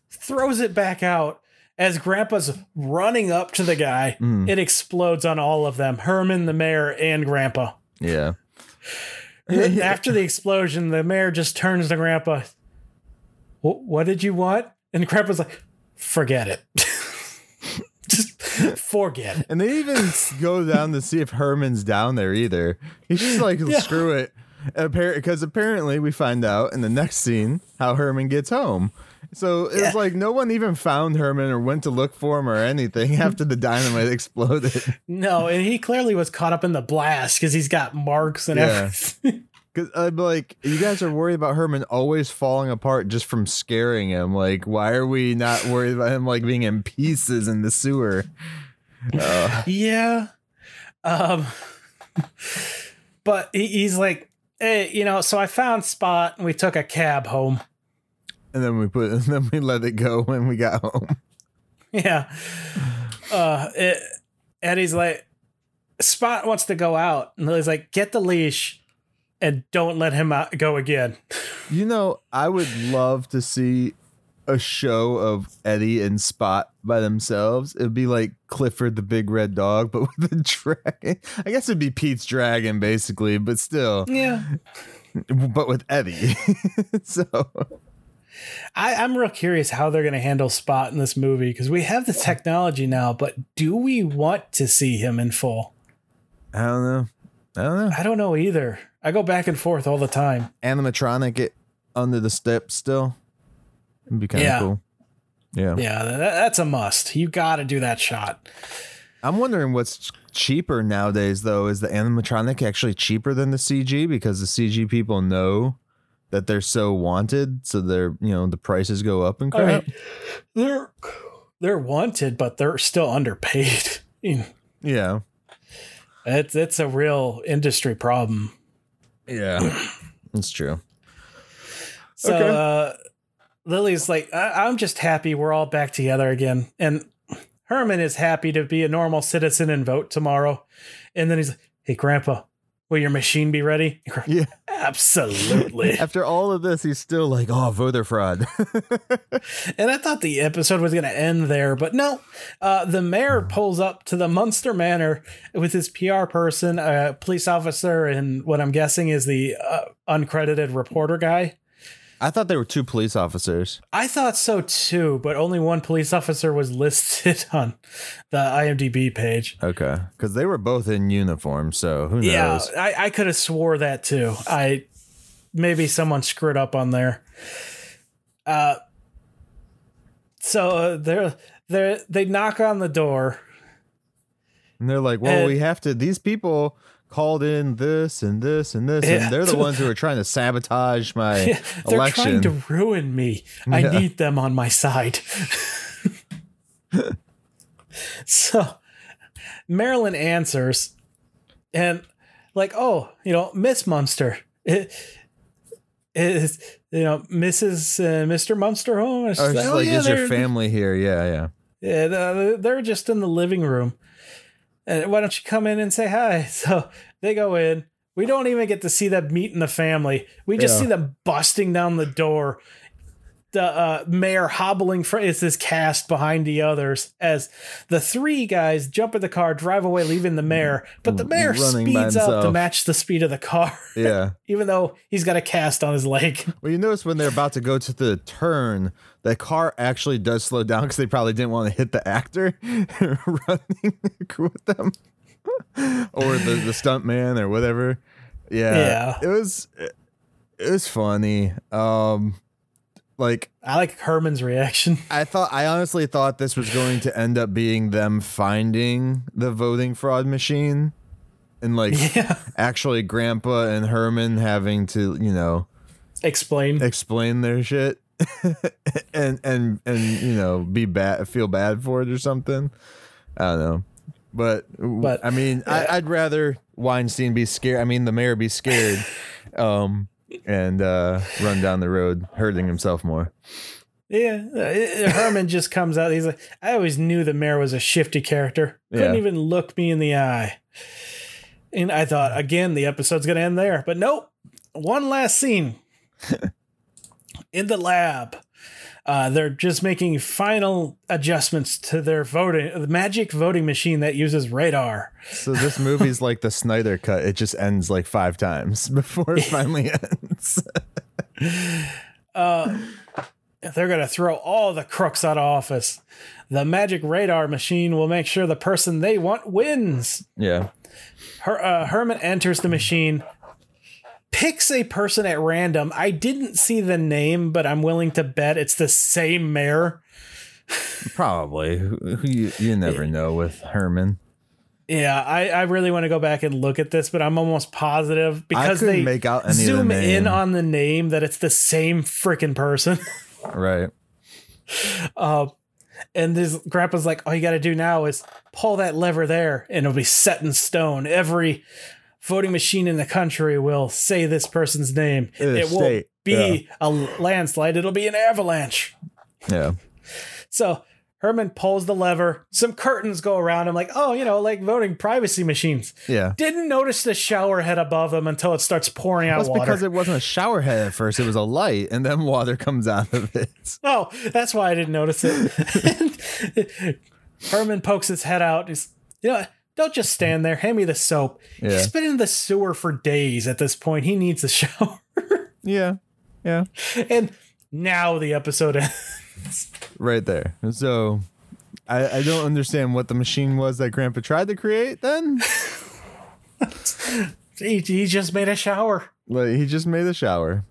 Throws it back out as Grandpa's running up to the guy, mm. it explodes on all of them Herman, the mayor, and Grandpa. Yeah. After the explosion, the mayor just turns to Grandpa. What did you want? And Grandpa's like, forget it. just forget it. And they even go down to see if Herman's down there either. He's just like, yeah. screw it. Because apparently we find out in the next scene how Herman gets home. So it's yeah. like no one even found Herman or went to look for him or anything after the dynamite exploded. No, and he clearly was caught up in the blast because he's got marks and yeah. everything. Because I'm like, you guys are worried about Herman always falling apart just from scaring him. Like, why are we not worried about him like being in pieces in the sewer? Uh. Yeah. Um. But he, he's like, hey, you know, so I found Spot and we took a cab home and then we put and then we let it go when we got home. Yeah. Uh it, Eddie's like Spot wants to go out and Lily's like get the leash and don't let him out, go again. You know, I would love to see a show of Eddie and Spot by themselves. It'd be like Clifford the Big Red Dog, but with a dragon. I guess it'd be Pete's dragon, basically, but still. Yeah. But with Eddie. so I, I'm real curious how they're going to handle Spot in this movie because we have the technology now, but do we want to see him in full? I don't know. I don't know. I don't know either. I go back and forth all the time. Animatronic it under the steps still. It'd be kind of yeah. cool. Yeah. Yeah, that, that's a must. You got to do that shot. I'm wondering what's cheaper nowadays, though. Is the animatronic actually cheaper than the CG because the CG people know that they're so wanted, so they're you know the prices go up and crap. They're they're wanted, but they're still underpaid. yeah, it's it's a real industry problem. Yeah, that's true. So okay. uh, Lily's like, I- I'm just happy we're all back together again, and Herman is happy to be a normal citizen and vote tomorrow. And then he's like, Hey, Grandpa, Will your machine be ready? Yeah. Absolutely. After all of this, he's still like, oh, voter fraud. and I thought the episode was going to end there, but no. Uh, the mayor pulls up to the Munster Manor with his PR person, a police officer, and what I'm guessing is the uh, uncredited reporter guy. I thought there were two police officers. I thought so too, but only one police officer was listed on the IMDb page. Okay, because they were both in uniform, so who knows? Yeah, I, I could have swore that too. I maybe someone screwed up on there. Uh, so uh, they're they they knock on the door, and they're like, "Well, and, we have to. These people." Called in this and this and this, yeah. and they're the ones who are trying to sabotage my yeah, they're election. trying to ruin me. I yeah. need them on my side. so Marilyn answers, and like, oh, you know, Miss Munster. It, is you know Mrs. Uh, Mr. Munster home? Oh, like, oh, yeah, is your family here? Yeah, yeah. Yeah, they're just in the living room. And why don't you come in and say hi? So they go in. We don't even get to see them meeting the family. We just yeah. see them busting down the door. the uh, mayor hobbling fr- is this cast behind the others as the three guys jump in the car, drive away, leaving the mayor. But the mayor Running speeds up to match the speed of the car, Yeah. even though he's got a cast on his leg. Well, you notice when they're about to go to the turn, the car actually does slow down because they probably didn't want to hit the actor running with them, or the the stunt man or whatever. Yeah, Yeah. it was it was funny. Um, like I like Herman's reaction. I thought, I honestly thought this was going to end up being them finding the voting fraud machine, and like Yeah. actually Grandpa and Herman having to, you know, Explain. explain their shit and and and you know be bad feel bad for it or something i don't know but But, i mean yeah. I, i'd rather weinstein be scared i mean the mayor be scared um and uh run down the road hurting himself more Yeah, uh, Herman just comes out. He's like, I always knew the mayor was a shifty character. Couldn't Yeah. even look me in the eye. And I thought, again, the episode's going to end there. But nope. One last scene in the lab. Uh, they're just making final adjustments to their voting, the magic voting machine that uses radar. so this movie's like the snyder cut it just ends like five times before it finally ends Uh, they're going to throw all the crooks out of office. The magic radar machine will make sure the person they want wins. yeah Her, uh, Herman enters the machine, picks a person at random. I didn't see the name, but I'm willing to bet it's the same mayor. probably you, you never know with herman Yeah, I, I really want to go back and look at this, but I'm almost positive because they make out any of the zoom in on the name that it's the same freaking person. right Uh, and this grandpa's like, all you got to do now is pull that lever there, and it'll be set in stone. Every voting machine in the country will say this person's name. In it state, be a landslide; it'll be an avalanche. yeah So Herman pulls the lever. Some curtains go around. I'm like, oh, you know, like voting privacy machines. yeah Didn't notice the shower head above them until it starts pouring out That's water. because it wasn't a shower head at first. It was a light, and then water comes out of it. Oh, that's why I didn't notice it. Herman pokes his head out. He's, you know, don't just stand there. Hand me the soap. Yeah. He's been in the sewer for days at this point. He needs a shower. Yeah, yeah, and now the episode ends. right there. So, I, I don't understand what the machine was that Grandpa tried to create. Then, He, he just made a shower. like, he just made a shower.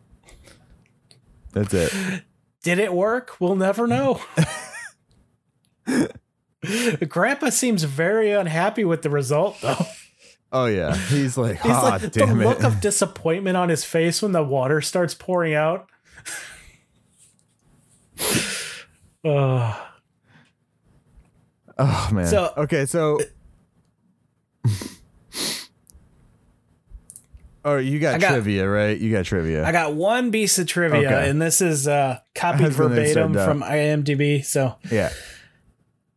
That's it. Did it work? We'll never know. Grandpa seems very unhappy with the result, though. Oh yeah, he's like, He's ah, like the damn it. look of disappointment on his face when the water starts pouring out. Uh, oh man. So- okay, so. Oh, you got, got- trivia, right? You got trivia. I got one piece of trivia, Okay. and this is uh, copied verbatim from IMDb. So yeah.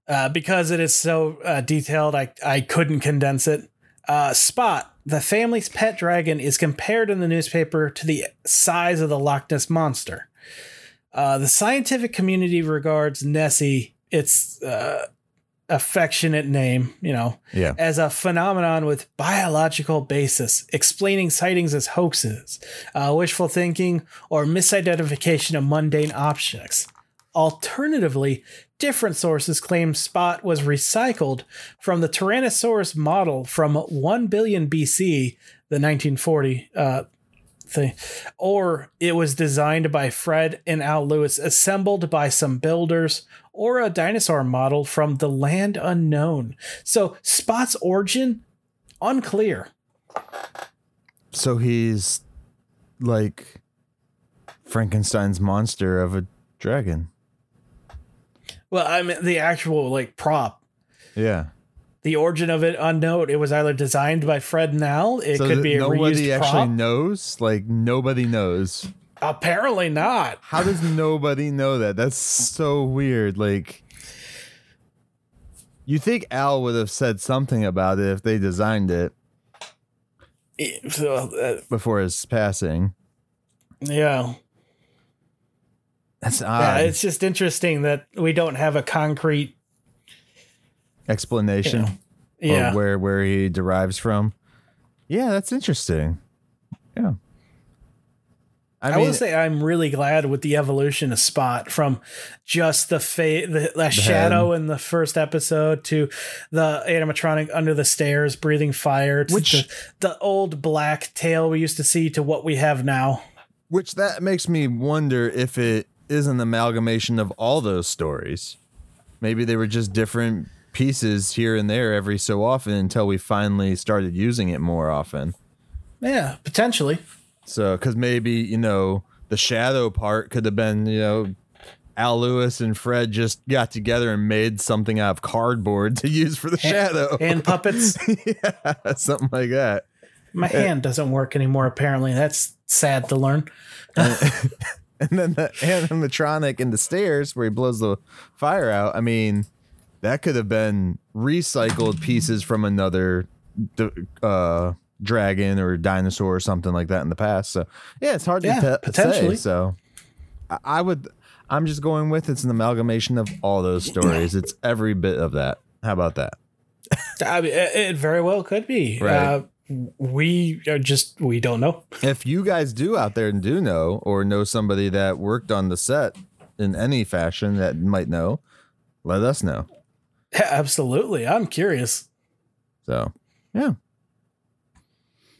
Uh, because it is so uh, detailed, I, I couldn't condense it. Uh, Spot, the family's pet dragon, is compared in the newspaper to the size of the Loch Ness monster. Uh, the scientific community regards Nessie, its uh, affectionate name, you know, Yeah. as a phenomenon with biological basis, explaining sightings as hoaxes, uh, wishful thinking, or misidentification of mundane objects. Alternatively, different sources claim Spot was recycled from the Tyrannosaurus model from 1 billion BC, the 1940 uh, thing, or it was designed by Fred and Al Lewis, assembled by some builders, or a dinosaur model from the land unknown. So Spot's origin unclear. So he's like Frankenstein's monster of a dragon. Well, I mean the actual like prop. Yeah. The origin of it unknown. It was either designed by Fred Al. It so could be a nobody reused actually prop. knows. Like nobody knows. Apparently not. How does nobody know that? That's so weird. Like, you think Al would have said something about it if they designed it uh, before his passing? yeah. That's Yeah, odd it's just interesting that we don't have a concrete. explanation Yeah, of where where he derives from. Yeah, that's interesting. Yeah. I, I, will say I'm really glad with the evolution of Spot from just the fa- the, the shadow in the first episode to the animatronic under the stairs breathing fire to Which- the, the old black tail we used to see to what we have now. which that makes me wonder if it is an amalgamation of all those stories. Maybe they were just different pieces here and there every so often until we finally started using it more often. Yeah, potentially. So, because maybe you know the shadow part could have been you know Al Lewis and Fred just got together and made something out of cardboard to use for the shadow, And puppets. yeah, something like that. My hand doesn't work anymore. Apparently, that's sad to learn. And then the animatronic in the stairs where he blows the fire out. I mean, that could have been recycled pieces from another uh, dragon or dinosaur or something like that in the past. So yeah, it's hard Yeah, to te- potentially. say. So I- would. I'm just going with it's an amalgamation of all those stories. It's every bit of that. How about that? I mean, it, it very well could be. Right. Uh, we are just we don't know. If you guys do out there and do know, or know somebody that worked on the set in any fashion that might know, let us know. Yeah, absolutely, I'm curious. So, yeah.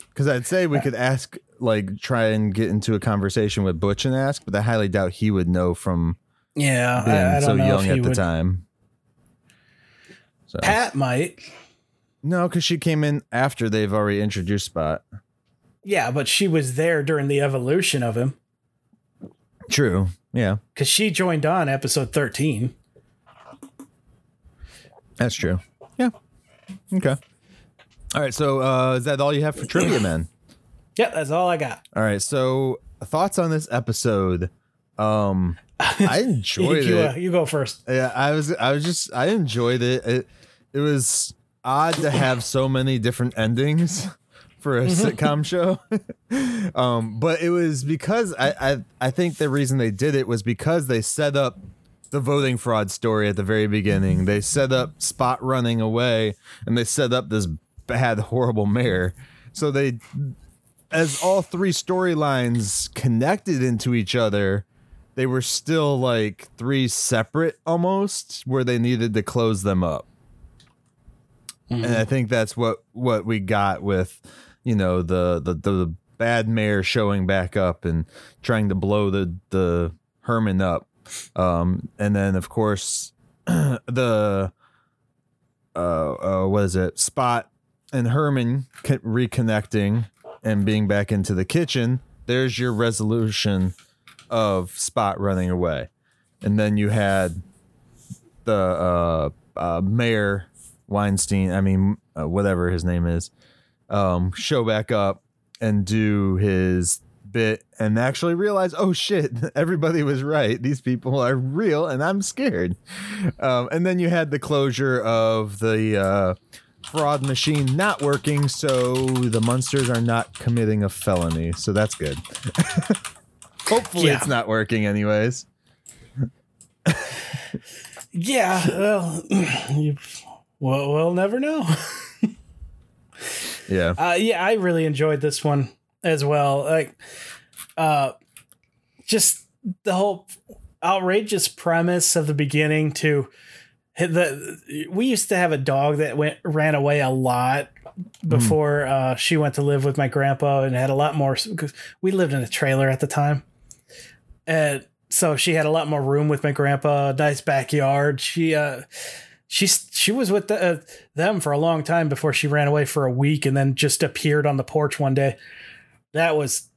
Because I'd say we could ask, like, try and get into a conversation with Butch and ask, but I highly doubt he would know from Yeah, being I, I so don't know if young he at the would. time. So Pat might. No, because she came in after they've already introduced Spot. Yeah, but she was there during the evolution of him True. Yeah, because she joined on episode 13. that's true. Yeah. Okay. All right. So, uh, is that all you have for trivia, man? Yeah, that's all I got. All right. So, thoughts on this episode? Um, I enjoyed you, it. uh, you go first. Yeah, I was I was just I enjoyed it. It it was odd to have so many different endings for a sitcom show. um, but it was because I, I I think the reason they did it was because they set up the voting fraud story at the very beginning. They set up Spot running away and they set up this bad horrible mayor. So they as all three storylines connected into each other, they were still like three separate almost where they needed to close them up. And I think that's what what we got with, you know, the the the bad mayor showing back up and trying to blow the the Herman up. Um and then of course the uh, uh what is it? Spot and Herman co- reconnecting and being back into the kitchen. There's your resolution of Spot running away. And then you had the uh, uh, mayor Weinstein, I mean, uh, whatever his name is, um, show back up and do his bit and actually realize, oh shit, everybody was right. These people are real and I'm scared. Um, and then you had the closure of the uh, fraud machine not working, so the Munsters are not committing a felony. So that's good. Hopefully Yeah. it's not working anyways. Yeah, well, you, well, we'll never know. Yeah. Uh, yeah, I really enjoyed this one as well. Like, uh, just the whole outrageous premise of the beginning to hit the. We used to have a dog that went ran away a lot before uh, she went to live with my grandpa and had a lot more because we lived in a trailer at the time, and so she had a lot more room with my grandpa. Nice backyard. She uh she's she was with the, uh, them for a long time before she ran away for a week and then just appeared on the porch one day. That was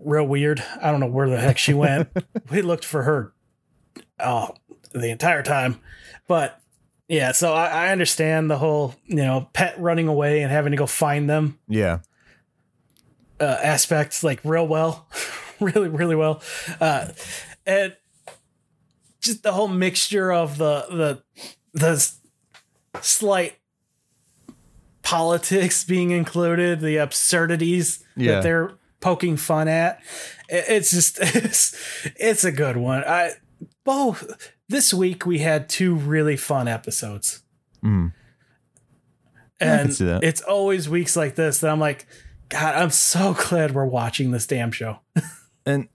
real weird. I don't know where the heck she went. we looked for her oh the entire time. But yeah, so I, I understand the whole, you know, pet running away and having to go find them Yeah. uh, aspects like real well, really, really well. Uh, and just the whole mixture of the the the slight politics being included, the absurdities Yeah. that they're poking fun at. It's just it's it's a good one. I both this week we had two really fun episodes. Mm. And it's always weeks like this that I'm like, God, I'm so glad we're watching this damn show. and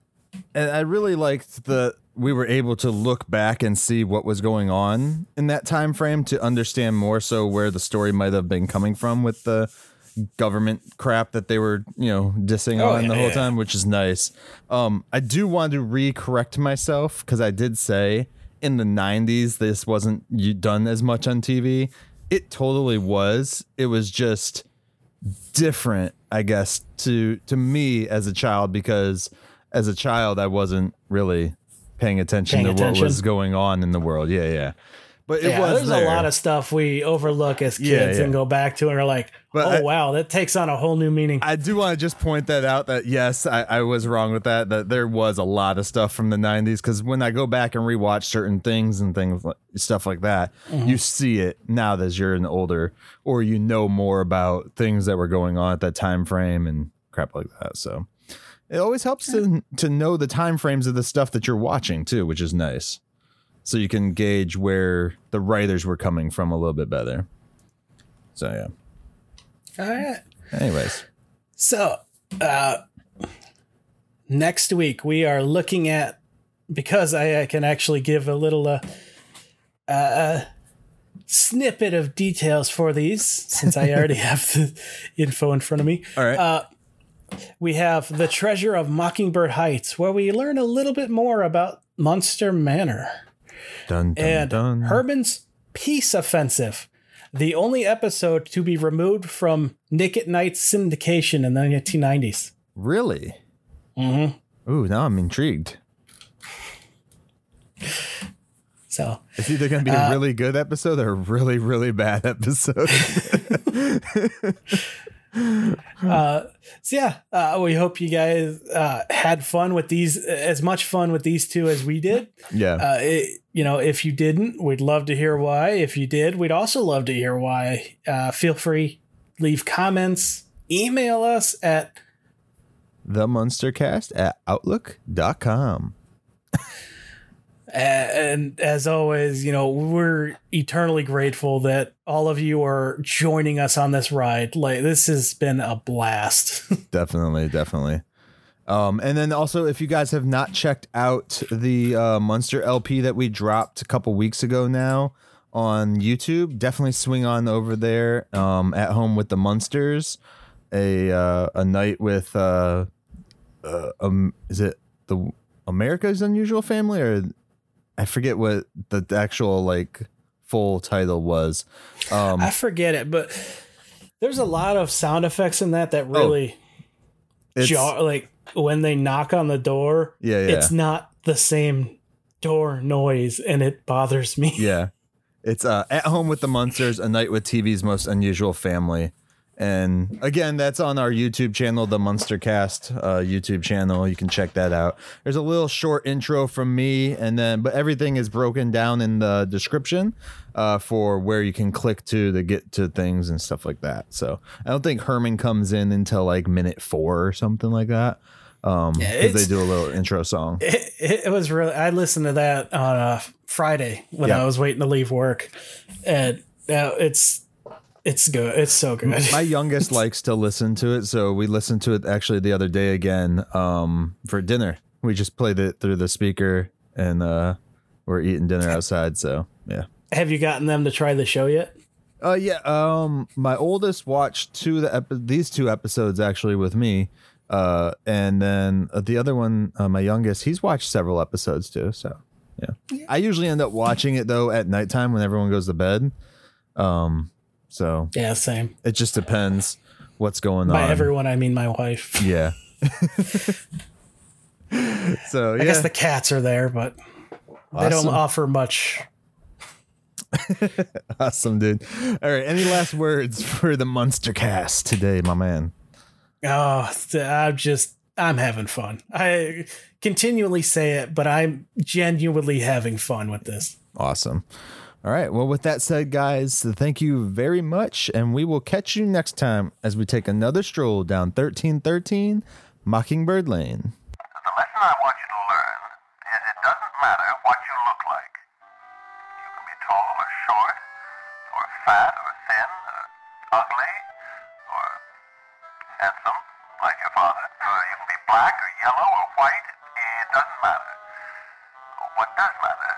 and I really liked that we were able to look back and see what was going on in that time frame to understand more so where the story might have been coming from with the government crap that they were you know dissing Oh, on the whole yeah. time which is nice. Um i do want to re-correct myself because i did say in the 90s this wasn't done as much on tv it totally was. It was just different i guess to to me as a child because as a child i wasn't really paying attention Paying to attention. what was going on in the world yeah yeah but it yeah, was there's there. a lot of stuff we overlook as kids Yeah, yeah. and go back to and are like, But oh I- wow, that takes on a whole new meaning. I do want to just point that out that yes, I, I was wrong with that. That there was a lot of stuff from the '90s because when I go back and rewatch certain things and things like stuff like that, Mm-hmm. you see it now that you're an older or you know more about things that were going on at that time frame and crap like that. So it always helps to to know the time frames of the stuff that you're watching too, which is nice. So you can gauge where the writers were coming from a little bit better. So yeah. All right. Anyways. So, uh, next week we are looking at because I, I can actually give a little uh, uh, snippet of details for these since I already have the info in front of me. All right. Uh, we have the Treasure of Mockingbird Heights, where we learn a little bit more about Munster Manor dun dun and dun. Herman's Peace Offensive, the only episode to be removed from Nick at Nite's syndication in the 1990s. Really? Mm-hmm. Ooh, now I'm intrigued. So, It's either going to be Uh, a really good episode or a really, really bad episode. uh, so yeah, uh, we hope you guys uh, had fun with these, as much fun with these two as we did. yeah. Uh, it, you know, if you didn't, we'd love to hear why. If you did, we'd also love to hear why. Uh, feel free, leave comments, email us at the Munstercast at outlook.com. and as always, you know, we're eternally grateful that all of you are joining us on this ride. Like this has been a blast. Definitely, definitely. Um, and then also, if you guys have not checked out the uh, Munster LP that we dropped a couple weeks ago now on YouTube, definitely swing on over there. Um, at home with the Munsters, a uh, a night with uh, uh, um, is it the America's Unusual Family or I forget what the actual like full title was. Um, I forget it, but there's a lot of sound effects in that that really it's, jar. Like when they knock on the door, yeah, yeah. it's not the same door noise, and it bothers me. Yeah. It's uh, At Home with the Munsters, A Night with TV's Most Unusual Family. And again, that's on our YouTube channel, the Munstercast uh, YouTube channel. You can check that out. There's a little short intro from me, and then, but everything is broken down in the description uh, for where you can click to to get to things and stuff like that. So I don't think Herman comes in until like minute four or something like that. Um, Yeah, because they do a little intro song. It, it, was really. I listened to that on uh, Friday when Yeah. I was waiting to leave work, and uh, it's it's good. It's so good. my youngest likes to listen to it, so we listened to it actually the other day again um, for dinner. We just played it through the speaker, and uh, we're eating dinner outside. So yeah, Have you gotten them to try the show yet? uh, yeah. Um, my oldest watched two of the epi- these two episodes actually with me, uh, and then uh, the other one, uh, my youngest, he's watched several episodes too. So yeah, I usually end up watching it though at nighttime when everyone goes to bed. Um, so Yeah, same. it just depends what's going By on. By everyone, I mean my wife. Yeah. so yeah, I guess the cats are there, but they don't offer much. awesome, dude. All right, any last words for the Munster Cast today, my man? Oh, I'm just I'm having fun. I continually say it, but I'm genuinely having fun with this. Awesome. All right. Well, with that said, guys, thank you very much, and we will catch you next time as we take another stroll down thirteen thirteen Mockingbird Lane. The lesson I want you to learn is it doesn't matter what you look like. You can be tall or short, or fat or thin, or ugly, or handsome, like your father. Or you can be black or yellow or white. It doesn't matter. What does matter